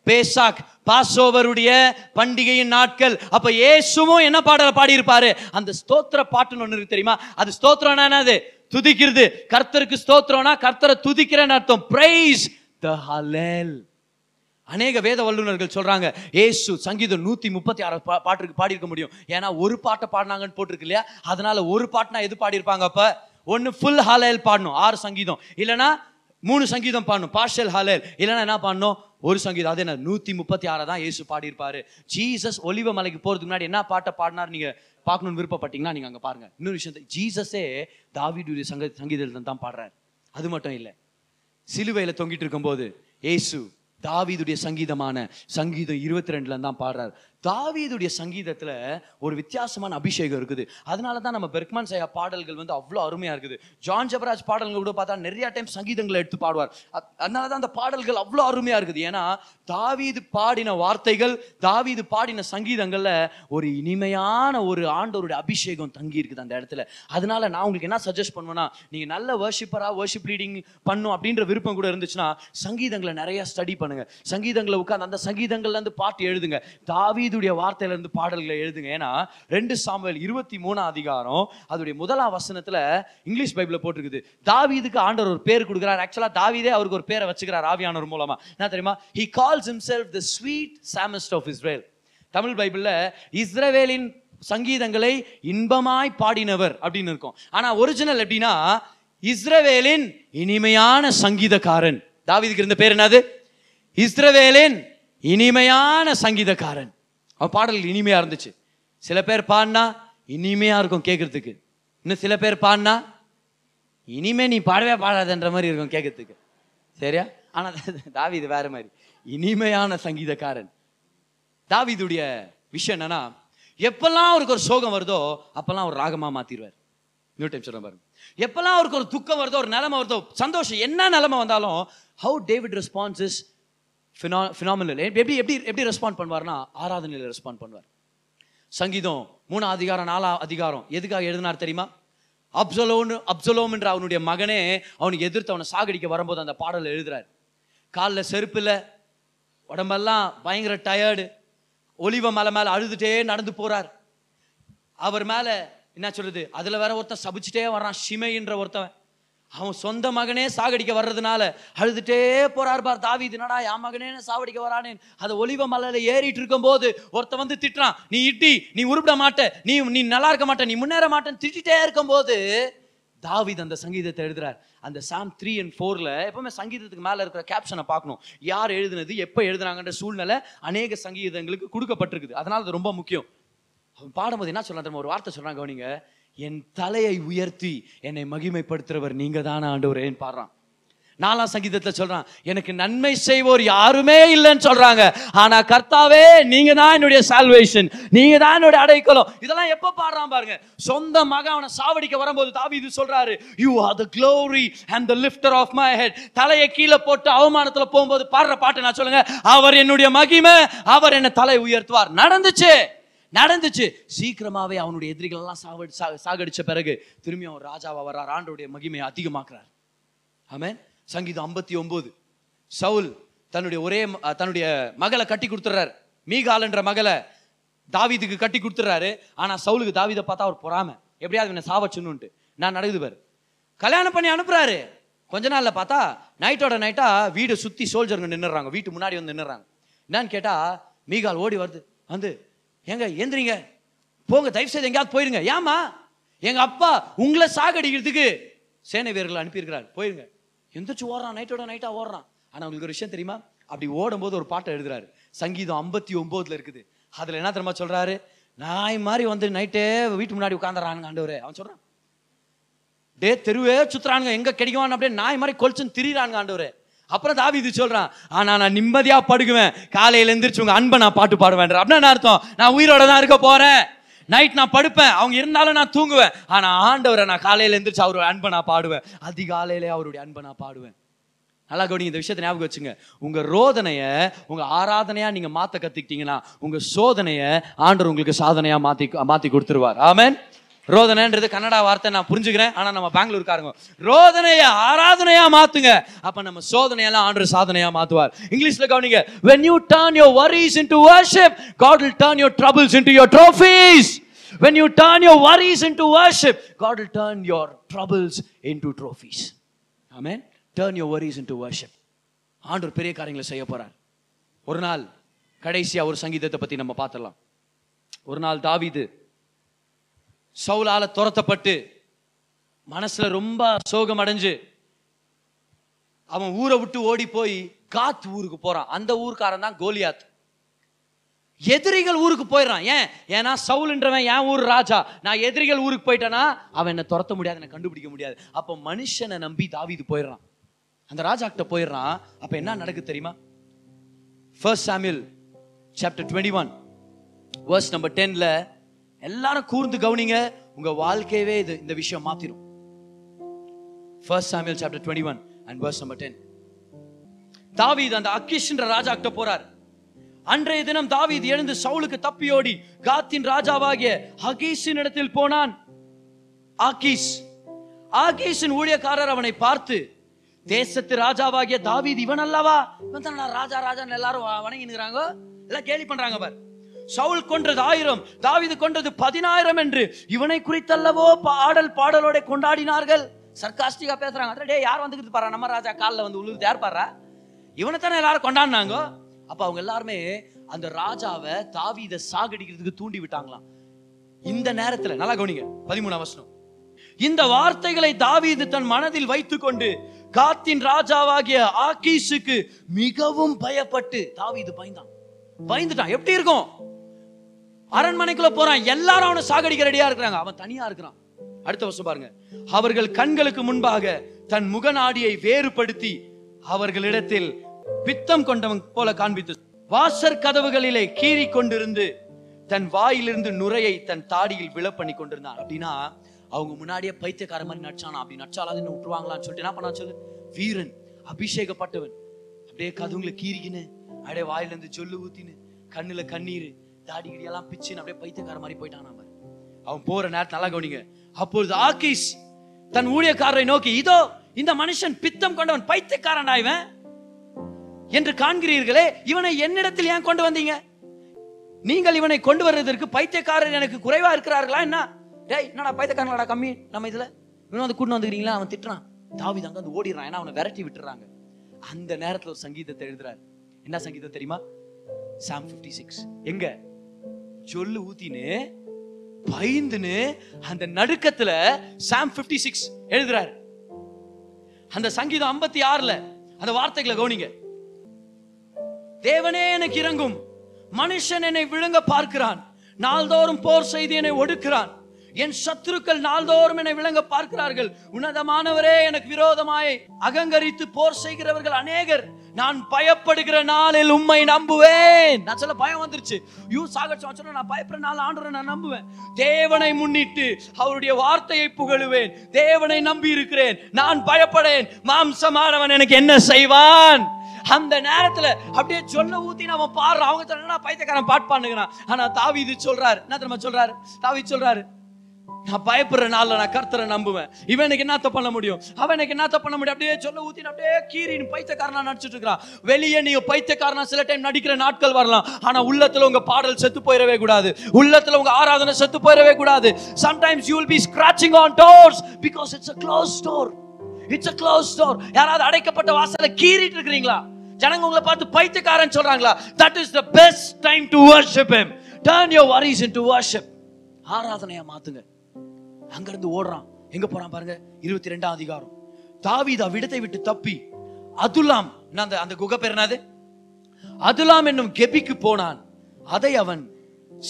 பேசாக் பாசோவருடைய பண்டிகையின் நாட்கள். அப்ப இயேசுவும் என்ன பாடலை பாடியிருப்பாரு? அந்த ஸ்தோத்திர பாட்டுன்னு ஒன்று இருக்கு தெரியுமா? அது ஸ்தோத்திரம்னா என்னது? துதிக்கிறது. கர்த்தருக்கு ஸ்தோத்திரம்னா கர்த்தரை துதிக்கிறேன்னு அர்த்தம். பிரைஸ் த ஹலேல் அநேக வேத வல்லுநர்கள் சொல்றாங்க ஏசு சங்கீதம் நூத்தி முப்பத்தி ஆறு பா பாட்டுக்கு பாடியிருக்க முடியும். ஏன்னா ஒரு பாட்டை பாடினாங்கன்னு போட்டிருக்கு இல்லையா? அதனால ஒரு பாட்டுனா எது பாடியிருப்பாங்க அப்ப? ஒன்னு ஃபுல் ஹாலேல் பாடணும் ஆறு சங்கீதம். இல்லைன்னா மூணு சங்கீதம் பாடணும் பார்ஷல் ஹாலேல் இல்லைன்னா என்ன பாடணும்? ஒரு சங்கீதம். அது என்ன? நூத்தி முப்பத்தி ஆறை தான் ஏசு பாடியிருப்பாரு. ஜீசஸ் ஒலிவ மலைக்கு போறதுக்கு முன்னாடி என்ன பாட்டை பாடினார் நீங்க? பார்க்கணும்னு விருப்பப்பட்டீங்கன்னா நீங்க அங்க பாருங்க. இன்னொரு விஷயம் ஜீசஸே தாவிடுடைய சங்க சங்கீதத்தில் தான் பாடுறாரு. அது மட்டும் இல்லை. சிலுவையில தொங்கிட்டு இருக்கும்போது ஏசு தாவிதுடைய சங்கீதமான சங்கீதம் இருபத்தி ரெண்டுல தான் பாடுறாரு. தாவீதுடைய சங்கீதத்தில் ஒரு வித்தியாசமான அபிஷேகம் இருக்குது. அதனால தான் நம்ம பெர்க்மான் சையா பாடல்கள் வந்து அவ்வளோ அருமையாக இருக்குது. ஜான் ஜபராஜ் பாடல்கள் கூட பார்த்தா நிறையா டைம் சங்கீதங்களை எடுத்து பாடுவார். அதனால தான் அந்த பாடல்கள் அவ்வளோ அருமையாக இருக்குது. ஏன்னா தாவீது பாடின வார்த்தைகள் தாவீது பாடின சங்கீதங்களில் ஒரு இனிமையான ஒரு ஆண்டவருடைய அபிஷேகம் தங்கி இருக்குது அந்த இடத்துல. அதனால நான் உங்களுக்கு என்ன சஜஸ்ட் பண்ணுவேன்னா நீங்கள் நல்ல வேர்ஷிப்பராக வேர்ஷிப் லீடிங் பண்ணும் அப்படின்ற விருப்பம் கூட இருந்துச்சுன்னா சங்கீதங்களை நிறையா ஸ்டடி பண்ணுங்கள் சங்கீதங்களை உட்காந்து அந்த சங்கீதங்கள்லேருந்து பாட்டு எழுதுங்க. தாவீதுடைய வார்த்தையில இருந்து பாடல்களை எழுதுங்க. ஏன்னா ரெண்டு சாம்பல் இருபத்தி மூணாம் அதிகாரம் அதோடைய முதலாம் வசனத்துல இங்கிலீஷ் பைபிளில் போட்டிருக்குது. தாவீதுக்கு ஆண்டவர் ஒரு பேர் கொடுக்குறார். ஆக்சுவலா தாவீதே அவருக்கு ஒரு பேரை வச்சுக்கிறார் ஆவியானவர் மூலமா. என்ன தெரியுமா? He calls himself the sweet psalmist of Israel Tamil பைபிள்ல இஸ்ரவேலின் சங்கீதங்களை இன்பமாய் பாடினவர் அப்படின்னு இருக்கும். ஆனா ஒரிஜினல் எப்படின்னா இஸ்ரவேலின் இனிமையான சங்கீதக்காரன். தாவீதுக்கு இருந்த பேர் என்னது? இஸ்ரவேலின் இனிமையான சங்கீதக்காரன். அவன் பாடல்கள் இனிமையாக இருந்துச்சு. சில பேர் பாடினா இனிமையாக இருக்கும் கேட்கறதுக்கு இன்னும் சில பேர் பாடினா இனிமே நீ பாடவே பாடாதன்ற மாதிரி இருக்கும் கேட்கறதுக்கு சரியா? ஆனால் தாவி இது வேற மாதிரி. இனிமையான சங்கீதக்காரன். தாவிதுடைய விஷயம் என்னன்னா எப்பெல்லாம் அவருக்கு ஒரு சோகம் வருதோ அப்பெல்லாம் ஒரு ராகமாக மாற்றிடுவார் நியூ டைம் சொல்கிறேன் பாருங்க. எப்பெல்லாம் அவருக்கு ஒரு துக்கம் வருதோ ஒரு நிலமை வருதோ சந்தோஷம் என்ன நிலமை வந்தாலும் how David response is phenomenal எப்படி எப்படி எப்படி ரெஸ்பாண்ட் பண்ணுவார்னா ஆராதனையில் ரெஸ்பாண்ட் பண்ணுவார். சங்கீதம் மூணு அதிகாரம் நாலா அதிகாரம் எதுக்காக எழுதினார் தெரியுமா? அப்சலோன்னு அப்சலோம் என்ற அவனுடைய மகனே அவனுக்கு எதிர்த்து அவனை சாகடிக்க வரும்போது அந்த பாடலை எழுதுறாரு. காலில் செருப்பில் உடம்பெல்லாம் பயங்கர டயர்டு ஒலிவ மலை மேலே அழுதுட்டே நடந்து போகிறார் அவர் மேலே என்ன சொல்கிறது அதில் வேற ஒருத்தன் சபிச்சுட்டே வர்றான் ஷிமைன்ற ஒருத்தன். அவன் சொந்த மகனே சாகடிக்க வர்றதுனால அழுதுட்டே போறார் பார் தாவி என்னடா என் மகனே சாவடிக்க வரானேன் அதை ஒலிவ மலையில ஏறிட்டு இருக்கும்போது ஒருத்தன் வந்து திட்டுறான் நீ இட்டி நீ உருப்பிட மாட்ட நீ நீ நல்லா இருக்க மாட்ட நீ முன்னேற மாட்டேன்னு திட்டிட்டே இருக்கும்போது தாவித் அந்த சங்கீதத்தை எழுதுறார். அந்த சாம் த்ரீ அண்ட் ஃபோரில் எப்பவுமே சங்கீதத்துக்கு மேலே இருக்கிற கேப்ஷனை பார்க்கணும். யார் எழுதுனது எப்போ எழுதுனாங்கன்ற சூழ்நிலை அநேக சங்கீதங்களுக்கு கொடுக்கப்பட்டிருக்குது. அதனால அது ரொம்ப முக்கியம். அவன் பாடும்போது என்ன சொல்றான் ஒரு வார்த்தை சொல்றாங்க கவனிங்க. என் தலையை உயர்த்தி என்னை மகிமைப்படுத்துறவர் நீங்க தானே ஆண்டவரேன்னு பாடுறான். நாலாம் சங்கீதத்தில் சொல்றான் எனக்கு நன்மை செய்வோர் யாருமே இல்லைன்னு சொல்றாங்க. ஆனா கர்த்தாவே நீங்க தான் என்னுடைய சால்வேஷன் நீங்க தான் என்னுடைய அடைக்கலம். இதெல்லாம் எப்ப பாடுறான் பாருங்க. சொந்த மக அவனை சாவடிக்க வரும்போது தாவீது சொல்றாரு you are the glory and the lifter of my head தலையை கீழே போட்டு அவமானத்துல போகும்போது பாடுற பாட்டு நான் சொல்லுங்க அவர் என்னுடைய மகிமை அவர் என்ன தலை உயர்த்துவார். நடந்துச்சு. நடந்துச்சு. சீக்கிரமாவே அவனுடைய எதிரிகள் எல்லாம் சாவடி சா- சாகடிச்ச பிறகு திரும்பி அவன் ராஜாவா வர்றார். ஆண்டோடைய மகிமையை அதிகமாக்குறார். ஆமேன். சங்கீதம் ஐம்பத்தி ஒன்பது சவுல் தன்னுடைய ஒரே ம- தன்னுடைய மகளை கட்டி கொடுத்துறாரு மீகாலன்ற மகளை தாவீதுக்கு கட்டி கொடுத்துறாரு ஆனா சவுலுக்கு தாவீதை பார்த்தா அவர் பொறாம. எப்படியாவது என்ன சாவச்சுன்னுட்டு நான் நடக்குது பாரு. கல்யாணம் பண்ணி அனுப்புறாரு. கொஞ்ச நாள்ல பார்த்தா நைட்டோட நைட்டா வீடு சுத்தி சோல்ஜருங்க நின்னுறாங்க வீட்டு முன்னாடி வந்து நின்னுறாங்க என்னன்னு கேட்டா மீகால் ஓடி வருது. வந்து ஏங்க எந்திரிங்க. போங்க தயவு செய்து எங்கேயாவது போயிருங்க. ஏமா எங்க அப்பா உங்களை சாகடிக்கிறதுக்கு சேனை வீரர்களை அனுப்பியிருக்கிறார். போயிருங்க. எந்திரிச்சு ஓடுறான் நைட்டோட நைட்டா ஓடுறான். ஆனா உங்களுக்கு ஒரு விஷயம் தெரியுமா? அப்படி ஓடும்போது ஒரு பாட்டை எழுதுறாரு. சங்கீதம் ஐம்பத்தி ஒன்பதுல இருக்குது. அதுல என்ன தெரியுமா சொல்றாரு? நாய் மாதிரி வந்து நைட்டே வீட்டு முன்னாடி உட்காந்துறானுங்க ஆண்டவரே. அவன் சொல்றான். டே தெருவே சுத்துறானுங்க. எங்க கிடைக்குவான்னு அப்படியே நாய் மாதிரி கொலிச்சுன்னு திரியிறானுங்க ஆண்டவரே. அப்புறம் தாவீது சொல்றான் ஆனா நான் நிம்மதியா படுக்குவேன். காலையில எந்திரிச்சு உங்க அன்பை நான் பாட்டு பாடுவேன் அப்படின்னா என்ன அர்த்தம்? நான் உயிரோட தான் இருக்க போறேன். நைட் நான் படுப்பேன். அவங்க இருந்தாலும் நான் தூங்குவேன். ஆனா ஆண்டவரை நான் காலையில எந்திரிச்சு அவருடைய அன்பை நான் பாடுவேன். அதிகாலையிலே அவருடைய அன்பை நான் பாடுவேன். நல்லா கவனிங்க இந்த விஷயத்தை ஞாபகம் வச்சுங்க. உங்க ரோதனைய உங்க ஆராதனையா நீங்க மாத்த கத்துக்கிட்டீங்கன்னா உங்க சோதனைய ஆண்டவர் உங்களுக்கு சாதனையா மாத்தி மாத்தி கொடுத்துருவார். ஆமேன். ரோதனைன்றது கன்னடா வார்த்தை நான் புரிஞ்சுக்கிறேன். ஆனா நம்ம பெங்களூர்காரங்க ரோதனைய ஆராதனையா மாத்துங்க. அப்ப நம்ம சோதனையெல்லாம் ஆண்டு சாதனையா மாத்துவார். இங்கிலீஷ்ல கவனிங்க when you turn your worries into worship god will turn your troubles into your trophies. When you turn your worries into worship god will turn your troubles into trophies. Amen turn your worries into worship and பெரிய காரியங்களை செய்ய போறார். ஒரு நாள் கடைசியா ஒரு சங்கீதத்தை பத்தி நம்ம பார்த்துடலாம். ஒரு நாள் தாவிது சவுலால துரத்தப்பட்டு மனசுல ரொம்ப சோகம் அடைஞ்சு அவன் ஊரை விட்டு ஓடி போய் காத் ஊருக்கு போறான். அந்த ஊர்க்காரன் தான் கோலியாத். எதிரிகள் ஊருக்கு போயிடுறான். ஏன்? ஏன்னா சவுல்ன்றவன் என் ஊர் ராஜா. நான் எதிரிகள் ஊருக்கு போயிட்டேனா அவன் என்னை துரத்த முடியாது என்னை கண்டுபிடிக்க முடியாது. அப்போ மனுஷனை நம்பி தாவிது போயிடுறான். அந்த ராஜா கிட்ட போயிடுறான். அப்போ என்ன நடக்குது தெரியுமா? First Samuel chapter twenty one verse number டென்னில் எல்லாரும் கூர்ந்து கவனிங்க உங்க வாழ்க்கையவே இது இந்த விஷயம் மாத்திரும். First Samuel chapter twenty one and verse number ten தாவீது அந்த அக்கிஷ்ன்ற ராஜா கிட்ட போறார். அன்றைய தினம் தாவீது எழுந்து சவுலுக்கு தப்பியோடி காத்தின் ராஜாவாகிய ஹகீஸின் இடத்தில் போனான். ஆகீஸ் ஆகீஸின் ஊழியக்காரர் அவனை பார்த்து தேசத்து ராஜாவாகிய தாவீது இவன் அல்லவா? இவன் ராஜா ராஜா எல்லாரும் வ- வணங்கினுறாங்க எல்லாம் கேலி பண்றாங்க பார். சவுல் கொன்றது ஆயிரம் தாவீது கொன்றது பதினாயிரம் என்று இவனை குறித்தல்லவோ பாடல் பாடலோட கொண்டாடினார்கள். சர்க்காஸ்டிக்கா பேசுறாங்க. அதான் டேய் யார் வந்துக்கிட்டு பாரா நம்ம ராஜா காலில் வந்து உழுது யார் பாரு இவனை தானே எல்லாரும் கொண்டாடினாங்க? அப்ப அவங்க எல்லாருமே அந்த ராஜாவை தாவீதை சாகடிக்கிறதுக்கு தூண்டி விட்டாங்களாம். இந்த நேரத்துல நல்லா கவனிங்க பதிமூணாம் வசனம். இந்த வார்த்தைகளை தாவீது தன் மனதில் வைத்துக்கொண்டு காத்தின் ராஜாவாகிய ஆக்கீஸுக்கு மிகவும் பயப்பட்டு தாவீது பயந்தான். பயந்துட்டான். எப்படி இருக்கும்? அரண்மனைக்குள்ள போறான். எல்லாரும் அவனை சாகடிக்க ரெடியா இருக்கிறாங்க. அவன் தனியா இருக்கிறான். அடுத்த வருஷம் பாருங்க. அவர்கள் கண்களுக்கு முன்பாக தன் முகநாடியை வேறுபடுத்தி அவர்களிடத்தில் பித்தம் கொண்டவன் போல காண்பித்து வாசற் கதவுகளிலே கீறி கொண்டிருந்து தன் வாயிலிருந்து நுரையை தன் தாடியில் விழ பண்ணி கொண்டிருந்தான். அப்படின்னா அவங்க முன்னாடியே பைத்தியக்கார மாதிரி நடிச்சானா? அப்படி நடிச்சாலாவது என்ன விட்டுருவாங்களான்னு சொல்லிட்டு என்ன பண்ணா சொல்லு? வீரன் அபிஷேகப்பட்டவன். அப்படியே கதுங்களை கீறிக்கின்னு அப்படியே வாயிலிருந்து சொல்லு ஊத்தின்னு கண்ணுல கண்ணீர் தாடி கிடி எல்லாம் பிச்சுன்னு அப்படியே பைத்தியக்கார மாதிரி போயிட்டான் அவன் அவன் போற நேரத்தை நல்லா கவனிங்க. அப்பொழுது ஆகிஷ் தன் ஊழியக்காரரை நோக்கி இதோ இந்த மனுஷன் பித்தம் கொண்டவன் பைத்தியக்காரன் இவன். என்று காண்கிறீர்களே இவனை என்னிடத்தில் ஏன் கொண்டு வந்தீங்க? நீங்கள் இவனை கொண்டு வர்றதற்கு பைத்தியக்காரர் எனக்கு குறைவா இருக்கிறார்களா என்ன? டேய் என்னடா பைத்தியக்காரங்களா கம்மி? நம்ம இதுல இவன் வந்து கூட்டு வந்துக்கிறீங்களா? அவன் திட்டுறான். தாவித அங்க வந்து ஓடிடுறான். ஏன்னா அவனை விரட்டி விட்டுறாங்க. அந்த நேரத்துல ஒரு சங்கீதத்தை எழுதுறாரு. என்ன சங்கீதம் தெரியுமா? சாம் 56 சிக்ஸ் எங்க? சொல்லு ஊத்தின்னு பயந்துன்னு அந்த நடுக்கத்துல சாம் 56 சிக்ஸ் எழுதுறாரு. அந்த சங்கீதம் 56 ஆறுல அந்த வார்த்தைகளை கவனிங்க. தேவனே எனக்கு இறங்கும் மனுஷன் என்னை விழுங்க பார்க்கிறான் நாள்தோறும் போர் செய்து என்னை ஒடுக்கிறான். என் சத்துருக்கள் நாள்தோறும் என்னை விளங்க பார்க்கிறார்கள். உன்னதமானவரே எனக்கு விரோதமாய் அகங்கரித்து போர் செய்கிறவர்கள் அநேகர். நான் பயப்படுகிற நாளில் உம்மை நம்புவேன். நான் சொல்ல பயம் வந்துருச்சு. யூ சாகர் சொன்ன நான் பயப்படுற நாள் ஆண்டவரை நான் நம்புவேன். தேவனை முன்னிட்டு அவருடைய வார்த்தையை புகழுவேன். தேவனை நம்பி இருக்கிறேன். நான் பயப்படேன். மாம்சமானவன் எனக்கு என்ன செய்வான்? அந்த நேரத்துல அப்படியே சொல்ல ஊத்தி நம்ம பாடுறோம். அவங்க சொன்னா பைத்தியக்காரன் பாட்டு பண்ணுகிறான் ஆனா தாவி இது சொல்றாரு. என்ன தெரியுமா சொல்றாரு? தாவி சொல்றாரு நான் பயப்படுற நாள்ல நான் கர்த்தரை நம்புவேன். இவன் எனக்கு என்ன பண்ண முடியும்? அவன் எனக்கு என்ன பண்ண முடியும்? அப்படியே சொல்ல ஊத்தி அப்படியே கீரின்னு பைத்தியக்காரனா நடிச்சிட்டு இருக்கிறான். வெளியே நீங்க பைத்தியக்காரனா சில டைம் நடிக்கிற நாட்கள் வரலாம். ஆனா உள்ளத்துல உங்க பாடல் செத்து போயிடவே கூடாது. உள்ளத்துல உங்க ஆராதனை செத்து போயிடவே கூடாது. Sometimes you will be scratching on doors because it's a close door it's a close door யாராவது அடைக்கப்பட்ட வாசல்ல கீறிட்டு இருக்கிறீங்களா? ஜனங்க உங்களை பார்த்து பைத்தியக்காரன் சொல்றாங்களா? That is the best time to worship him. Turn your in into worship ஆராதனையா மாத்துங்க. அங்கிருந்து ஓடுறான். எங்க போறான் பாருங்க? இருபத்தி ரெண்டாம் அதிகாரம். தாவிதா விடத்தை விட்டு தப்பி அதுலாம் அந்த அந்த குகை பேர் என்னது? அதுலாம் என்னும் கெபிக்கு போனான். அதை அவன்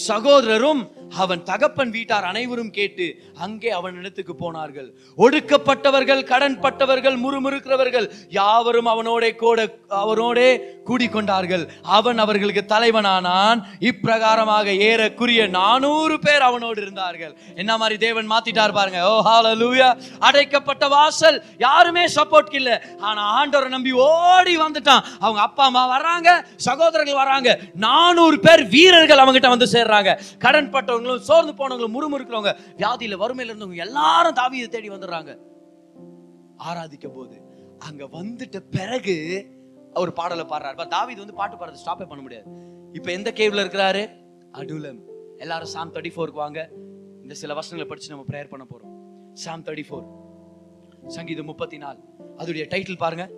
சகோதரரும் அவன் தகப்பன் வீட்டார் அனைவரும் கேட்டு அங்கே அவன் இடத்துக்கு போனார்கள். ஒடுக்கப்பட்டவர்கள் கடன்பட்டவர்கள் முறுமுறுக்கிறவர்கள் யாவரும் அவனோட கூட அவனோட கூடிக்கொண்டார்கள். அவன் அவர்களுக்கு தலைவனானான். இப்பிரகாரமாக ஏறக்குரிய நானூறு பேர் அவனோடு இருந்தார்கள். என்ன மாதிரி தேவன் மாத்திட்டார் பாருங்க. ஓ ஹalleluya அடைக்கப்பட்ட வாசல் யாருமே சப்போர்ட் இல்ல. ஆனா ஆண்டவரை நம்பி ஓடி வந்துட்டான். அவங்க அப்பா அம்மா வர்றாங்க சகோதரர்கள் வராங்க. நானூறு பேர் வீரர்கள் அவங்ககிட்ட வந்து சேர்றாங்க. கடன் இருக்கிறவங்களும் சோர்ந்து போனவங்களும் முறுமுறுக்கிறவங்க வியாதியில வறுமையில இருந்தவங்க எல்லாரும் தாவியை தேடி வந்துடுறாங்க. ஆராதிக்க போது அங்க வந்துட்ட பிறகு அவர் பாடலை பாடுறாரு. தாவிது வந்து பாட்டு பாடுறது ஸ்டாப்பே பண்ண முடியாது. இப்ப எந்த கேவ்ல இருக்கிறாரு? அடுலம். எல்லாரும் சாம் தேர்ட்டி ஃபோருக்கு வாங்க. இந்த சில வசனங்களை படிச்சு நம்ம ப்ரேயர் பண்ண போறோம். சாம் தேர்ட்டி ஃபோர் சங்கீதம் முப்பத்தி நாலு அதோடைய டைட்டில் பாருங்க.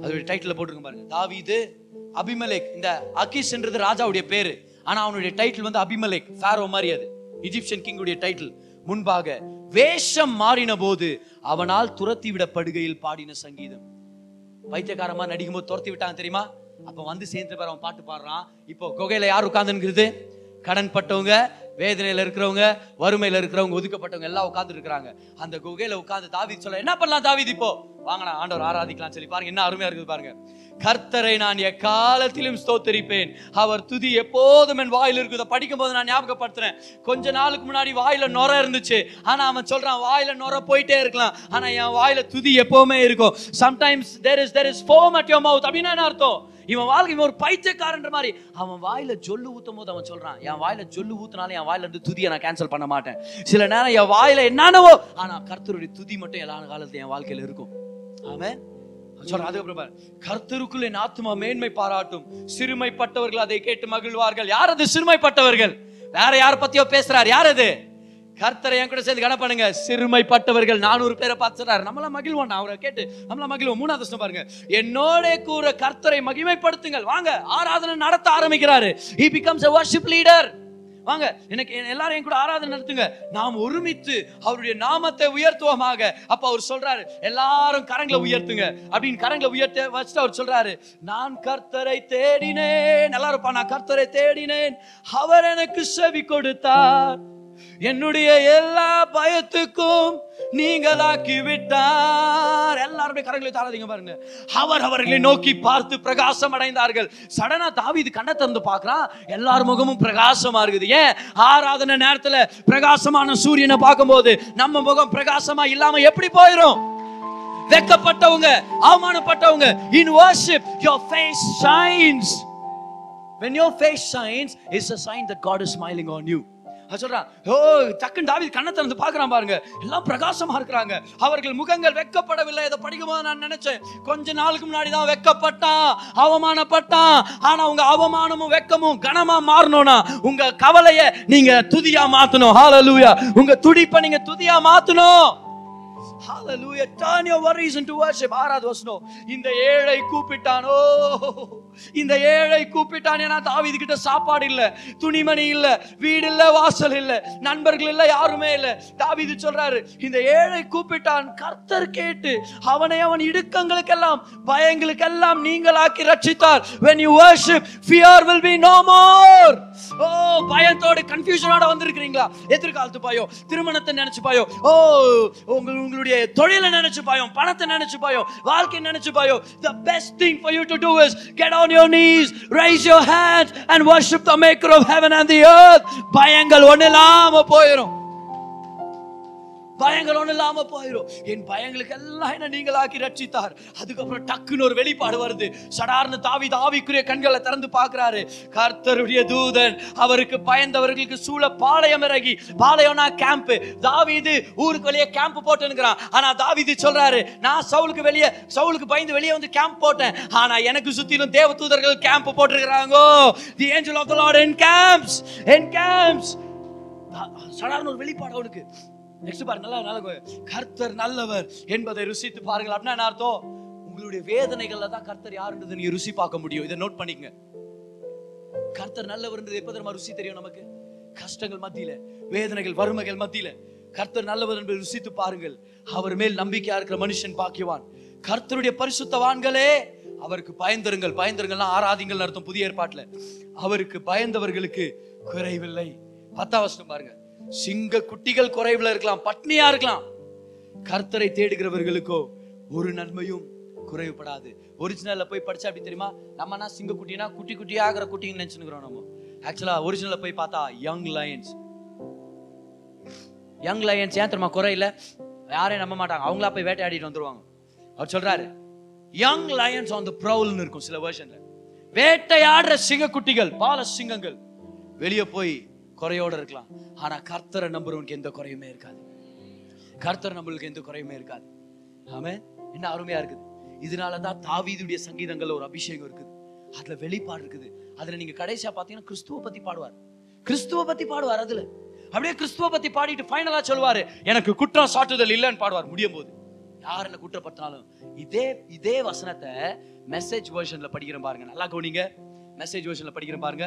அதோட டைட்டில் போட்டிருக்க பாருங்க. தாவிது அபிமலேக் இந்த அகிஷ்ன்றது ராஜாவுடைய பேரு. ஆனா அவனுடைய டைட்டில் வந்து அபிமலேக் ஃபாரோ மாதிரி அது. இஜிப்சியன் கிங்குடைய டைட்டில் முன்பாக வேஷம் மாறின போது அவனால் துரத்தி விடப்படுகையில் பாடின சங்கீதம். பைத்தியக்காரமா நடிக்கும் போது துரத்தி விட்டாங்க தெரியுமா? அப்ப வந்து சேர்ந்து பாரு அவன் பாட்டு பாடுறான். இப்போ குகையில யார் உட்கார்ந்துங்கிறது கடன் பட்டவங்க வேதனையில இருக்கிறவங்க வறுமையில இருக்கிறவங்க ஒதுக்கப்பட்டவங்க எல்லாம் உட்காந்து இருக்கிறாங்க. அந்த குகையில உட்காந்து தாவித் சொல்ல என்ன பண்ணலாம் தாவீது இப்போ? வாங்கடா ஆண்டவர் ஆராதிக்கலாம் சொல்லி பாருங்க என்ன அருமையா இருக்குது பாருங்க. கர்த்தரை நான் எக்காலத்திலும் ஸ்தோத்தரிப்பேன். அவர் துதி எப்போதும் என் வாயில் இருக்குது. படிக்கும் போது நான் ஞாபகப்படுத்துறேன். கொஞ்ச நாளுக்கு முன்னாடி வாயில நொர இருந்துச்சு. ஆனா அவன் சொல்றான் வாயில நுர போயிட்டே இருக்கலாம். ஆனா என் வாயில துதி எப்பவுமே இருக்கும். Sometimes there is there is foam at your mouth அப்படின்னா என்ன அர்த்தம்? இவன் வாழ்க்கை இவன் ஒரு பைத்தியக்காரன்ற மாதிரி. அவன் வாயில ஜொல்லு ஊத்தும் போது அவன் சொல்றான் என் வாயில ஜொல்லு ஊத்துனாலும் என் வாயில இருந்து துதியை நான் கேன்சல் பண்ண மாட்டேன். சில நேரம் என் வாயில என்னென்னவோ ஆனா கர்த்தருடைய துதி மட்டும் எல்லா காலத்துல என் வாழ்க்கையில இருக்கும். ஆமென். சொல்றேன் அதுக்கப்புறம் பாரு. கர்த்தருக்குள் என் ஆத்மா மேன்மை பாராட்டும். சிறுமைப்பட்டவர்கள் அதை கேட்டு மகிழ்வார்கள். யார் அது சிறுமைப்பட்டவர்கள்? வேற யார் பத்தியோ பேசுறார். யார் அது? கர்த்தரை என் கூட சேர்ந்து கன பண்ணுங்க. சிறுமைப்பட்டவர்கள் நானூறு பேரை பார்த்து சொல்றாரு. நம்மள மகிழ்வோம் அவரை கேட்டு நம்மள மகிழ்வோம். மூணாவது வருஷம் பாருங்க. என்னோட கூற கர்த்தரை மகிமைப்படுத்துங்கள். வாங்க ஆராதனை நடத்த ஆரம்பிக்கிறாரு. He becomes a worship leader வாங்க எனக்கு எல்லாரும் என் கூட ஆராதனை நடத்துங்க. நாம் ஒருமித்து அவருடைய நாமத்தை உயர்த்துவோமாக. அப்ப அவர் சொல்றாரு எல்லாரும் கரங்களை உயர்த்துங்க. அப்படின்னு கரங்களை உயர்த்த வச்சுட்டு அவர் சொல்றாரு நான் கர்த்தரை தேடினேன். நல்லா இருப்பா நான் கர்த்தரை தேடினேன். அவர் எனக்கு செவி கொடுத்தார். என்னுடைய எல்லா பயத்துக்கும் நீங்களாக்கி விட்டார் எல்லாருமே கரங்களை தாராதீங்க பாருங்க. அவர் அவர்களை நோக்கி பார்த்து பிரகாசம் அடைந்தார்கள். சடனா தாவி இது கண்ணை திறந்து பார்க்கறான் எல்லார் முகமும் பிரகாசமா இருக்குது. ஏன்? ஆராதனை நேரத்துல பிரகாசமான சூரியனை பார்க்கும்போது நம்ம முகம் பிரகாசமா இல்லாம எப்படி போயிரும்? வெக்கப்பட்டவங்க அவமானப்பட்டவங்க in worship your face shines when your face shines it's a sign that god is smiling on you. அது சொல்றான் ஓ டக்குன்னு தாவி கண்ணை திறந்து பார்க்கறான் பாருங்க. எல்லாம் பிரகாசமா இருக்கிறாங்க. அவர்கள் முகங்கள் வெக்கப்படவில்லை. இதை படிக்கும்போது நான் நினைச்சேன் கொஞ்ச நாளுக்கு முன்னாடி தான் வெக்கப்பட்டான் அவமானப்பட்டான். ஆனா உங்க அவமானமும் வெக்கமும் கனமா மாறணும்னா உங்க கவலைய நீங்க துதியா மாத்தணும். ஹாலலூயா உங்க துடிப்பை நீங்க துதியா மாத்தணும். Hallelujah. Turn your worries into worship. ஆறாவது வசனம் இந்த ஏழை கூப்பிட்டானோ. இந்த ஏழை கூப்பிட்டான் ஏன்னா தாவீது கிட்ட சாப்பாடு இல்ல துணிமணி இல்ல வீடு இல்ல வாசல் இல்ல நண்பர்கள் இல்ல யாருமே இல்ல. தாவீது சொல்றாரு இந்த ஏழை கூப்பிட்டான் கர்த்தர் கேட்டு அவனை அவன் இடுக்கங்களுக்கெல்லாம் பயங்களுக்கெல்லாம் நீங்களாக்கி ரட்சித்தார். When you worship fear will be no more. ஓ பயத்தோட கன்ஃபியூஷனோட வந்திருக்கிறீங்களா? எதிர்காலத்து பயம் திருமணத்தை நினைச்சு பயம். ஓ உங்க உங்களுடைய தொழிலை நினைச்சு பயம் பணத்தை நினைச்சு பயம் வாழ்க்கை நினைச்சு பயம். The best thing for you to do is get on your knees raise your hands and worship the maker of heaven and the earth பயங்கள் ஒண்ணு இல்லாம போயிடும் பயங்கள் ஒன்றும் இல்லாம போயிடும் என் பயங்களுக்கு எல்லாம் என்ன நீங்களாக்கி ரட்சித்தார். அதுக்கப்புறம் டக்குன்னு ஒரு வெளிப்பாடு வருது. சடார்னு தாவி தாவிக்குரிய கண்களை திறந்து பார்க்குறாரு. கர்த்தருடைய தூதன் அவருக்கு பயந்தவர்களுக்கு சூழ பாளையம் இறங்கி பாளையம்னா கேம்ப் தாவிது ஊருக்கு வெளியே கேம்ப் போட்டுனுக்கிறான் ஆனா தாவிது சொல்றாரு நான் சவுலுக்கு வெளியே சவுலுக்கு பயந்து வெளியே வந்து கேம்ப் போட்டேன். ஆனா எனக்கு சுத்திலும் தேவ தூதர்கள் camp போட்டிருக்கிறாங்கோ. The angel of the lord encamps encamps சடார்னு ஒரு வெளிப்பாடு அவனுக்கு. நெக்ஸ்ட் பாருங்க நல்லா நல்லா கர்த்தர் நல்லவர் என்பதை ருசித்து பாருங்கள். அப்படின்னா என்ன அர்த்தம்? உங்களுடைய வேதனைகள்ல தான் கர்த்தர் யாருன்றது நீங்க ருசி பார்க்க முடியும். இதை நோட் பண்ணிக்கங்க. கர்த்தர் நல்லவர்ன்றது எப்ப தெரியுமா ருசி தெரியும் நமக்கு? கஷ்டங்கள் மத்தியில வேதனைகள் வறுமைகள் மத்தியில. கர்த்தர் நல்லவர் என்பதை ருசித்து பாருங்கள். அவர் மேல் நம்பிக்கையா இருக்கிற மனுஷன் பாக்கியவான். கர்த்தருடைய பரிசுத்தவான்களே அவருக்கு பயந்தருங்கள் பயந்தருங்கள்லாம் ஆராதிங்கள் அர்த்தம் புதிய ஏற்பாட்டுல. அவருக்கு பயந்தவர்களுக்கு குறைவில்லை. பத்தாம் வசனம் பாருங்க. சிங்க குட்டிகள் குறைவுல இருக்கலாம் பட்னியா இருக்கலாம். கர்த்தரை தேடுகிறவர்களுக்கோ ஒரு நன்மையும் குறைவுபடாது. ஒரிஜினல்ல போய் படிச்சா அப்படி தெரியுமா? நம்மனா சிங்க குட்டினா குட்டி குட்டி ஆகிற குட்டின்னு நினைச்சுக்கிறோம் நம்ம. ஆக்சுவலா ஒரிஜினல்ல போய் பார்த்தா யங் லயன்ஸ் யங் லயன்ஸ் ஏன் தெரியுமா? குறையில. யாரையும் நம்ப மாட்டாங்க. அவங்களா போய் வேட்டையாடிட்டு வந்துருவாங்க. அவர் சொல்றாரு யங் லயன்ஸ் ஆன் த ப்ரௌல்னு இருக்கும் சில வேர்ஷன்ல வேட்டையாடுற சிங்க குட்டிகள் பால சிங்கங்கள் வெளியே போய் குறையோட இருக்கலாம். ஆனா கர்த்தரை நம்புறவனுக்கு எந்த குறையுமே இருக்காது. கர்த்தர் நம்மளுக்கு எந்த குறையுமே இருக்காது. ஆமே என்ன அருமையா இருக்குது. இதனால தான் தாவீதுடைய சங்கீதங்கள்ல ஒரு அபிஷேகம் இருக்குது. அதுல வெளிப்பாடு இருக்குது. அதுல நீங்க கடைசியா பாத்தீங்கன்னா கிறிஸ்துவ பத்தி பாடுவார். கிறிஸ்துவ பத்தி பாடுவார் அதுல. அப்படியே கிறிஸ்துவ பத்தி பாடிட்டு ஃபைனலா சொல்வாரு எனக்கு குற்றம் சாட்டுதல் இல்லைன்னு பாடுவார். முடியும் போது யார் என்ன குற்றப்பட்டாலும் இதே இதே வசனத்தை மெசேஜ் வேர்ஷன்ல படிக்கிறேன் பாருங்க. நல்லா கவனிங்க. மெசேஜ் வேர்ஷன்ல படிக்கிறேன் பாருங்க.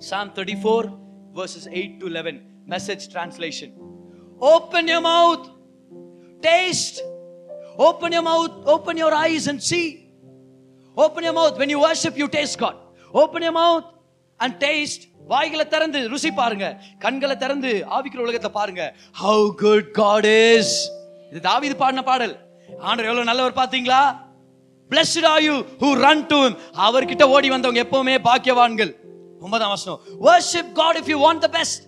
Psalm 34 verses 8 to 11 message translation open your mouth taste open your mouth open your eyes and see open your mouth when you worship you taste god open your mouth and taste வாய்களை திறந்து ருசி பாருங்க கண்களை திறந்து ஆவிக்கிற உலகத்தை பாருங்க how good God is இது தாவிது பாடின பாடல் ஆண்டர் எவ்வளவு நல்லவர் பாத்தீங்களா blessed are you who run to அவர்கிட்ட ஓடி வந்தவங்க எப்பவுமே பாக்கியவான்கள் ஒன்பதாம் வசனம் worship God if you want the best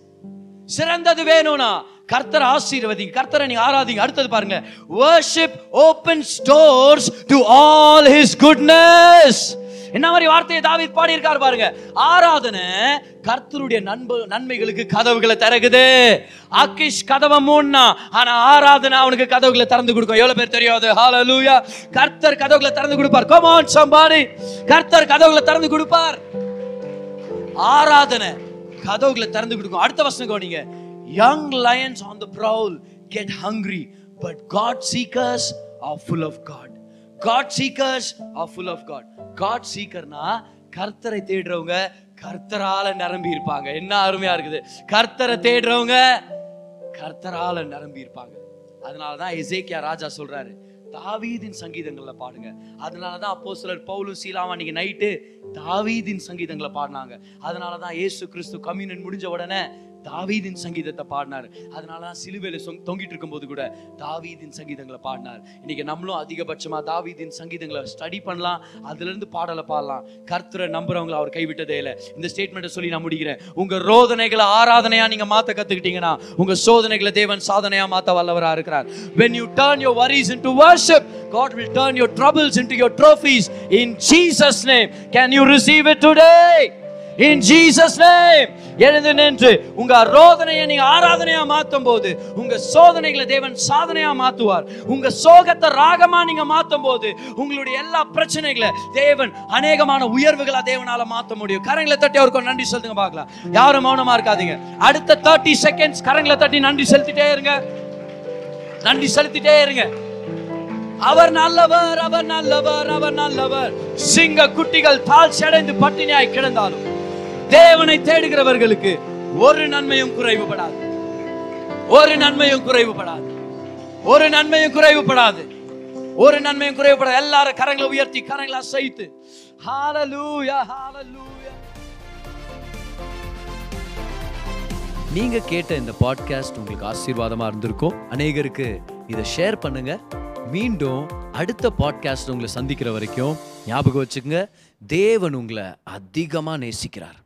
சிறந்தது வேணும்னா கர்த்தர் ஆசீர்வதிங்க. கர்த்தரை நீங்க ஆராதிங்க. அடுத்தது பாருங்க worship opens doors to all his goodness என்ன மாதிரி வார்த்தையை தாவித் பாடி இருக்காரு பாருங்க. ஆராதனை கர்த்தருடைய நண்பு நன்மைகளுக்கு கதவுகளை திறகுது அகிஷ் கதவை மூணா ஆனா ஆராதனை அவனுக்கு கதவுகளை திறந்து கொடுக்கும். எவ்வளவு பேர் தெரியாது? ஹalleluya கர்த்தர் கதவுகளை திறந்து கொடுப்பார். Come on கர்த்தர் கதவுகளை திறந்து கொடுப்பார். ஆராதனை. கதவுகளை திறந்து கொடுக்கும் அடுத்த வசனம் கவனிங்க. Young lions on the prowl get hungry but God seekers are full of God God seekers are full of God God சீக்கர்னா கர்த்தரை தேடுறவங்க கர்த்தரால நிரம்பி இருப்பாங்க. என்ன அருமையா இருக்குது. கர்த்தரை தேடுறவங்க கர்த்தரால நிரம்பி இருப்பாங்க. அதனால தான் எசேக்கியா ராஜா சொல்றாரு. தாவீதின் சங்கீதங்களில் பாடுங்க. அதனால தான் அப்போ சிலர் பவுலும் சீலாவும் அன்னைக்கு நைட்டு தாவீதின் சங்கீதங்களை பாடினாங்க. அதனால தான் ஏசு கிறிஸ்து கம்யூனன் முடிஞ்ச உடனே தாவீதின் சங்கீதத்தை பாடினார். அதனால தான் சிலுவையில சொங்- தொங்கிட்டு இருக்கும்போது கூட தாவீதின் சங்கீதங்களை பாடினார். இன்னைக்கு நம்மளும் அதிகபட்சமா தாவீதின் சங்கீதங்களை ஸ்டடி பண்ணலாம் அதுல இருந்து பாடலை பாடலாம். கர்த்தரை நம்புறவங்களை அவர் கைவிட்டதே இல்லை. இந்த ஸ்டேட்மெண்ட்டை சொல்லி நான் முடிக்கிறேன். உங்க ரோதனைகளை ஆராதனையா நீங்க மாத்த கத்துக்கிட்டீங்கன்னா உங்க சோதனைகளை தேவன் சாதனையா மாத்த வல்லவரா இருக்கிறார். When you turn your worries into worship god will turn your troubles into your trophies. In jesus name. Can you receive it today? In jesus name. எழுந்து நின்று உங்க ரோதனையை நீங்க ஆராதனையா மாத்தும் போது உங்க சோதனைகளை தேவன் சாதனையா மாத்துவார். உங்க சோகத்தை ராகமா நீங்க மாத்தும் போது உங்களுடைய எல்லா பிரச்சனைகளை தேவன் அநேகமான உயர்வுகளா தேவனால மாத்த முடியும். கரங்களை தட்டி அவருக்கு நன்றி சொல்லுங்க பார்க்கலாம். யாரும் மௌனமா இருக்காதீங்க. அடுத்த தேர்ட்டி செகண்ட்ஸ் கரங்களை தட்டி நன்றி செலுத்திட்டே இருங்க. நன்றி செலுத்திட்டே இருங்க. அவர் நல்லவர் அவர் நல்லவர் அவர் நல்லவர். சிங்க குட்டிகள் தால் செடைந்து பட்டினியாய் கிடந்தாலும் தேவனை தேடுகிறவர்களுக்கு ஒரு நன்மையும் குறைவுபடாது. ஒரு நன்மையும் குறைவுபடாது. ஒரு நன்மையும் குறைவுபடாது. ஒரு நன்மையும் குறைவுபடாது. எல்லாரும் கரங்களை உயர்த்தி கரங்களை அசைத்து. ஹாலலூயா ஹalleluya நீங்க கேட்ட இந்த பாட்காஸ்ட் உங்களுக்கு ஆசீர்வாதமா இருந்திருக்கும். அநேகருக்கு இதை ஷேர் பண்ணுங்க. மீண்டும் அடுத்த பாட்காஸ்ட் உங்களை சந்திக்கிற வரைக்கும் ஞாபகம் வச்சுக்கோங்க. தேவன் உங்களை அதிகமாக நேசிக்கிறார்.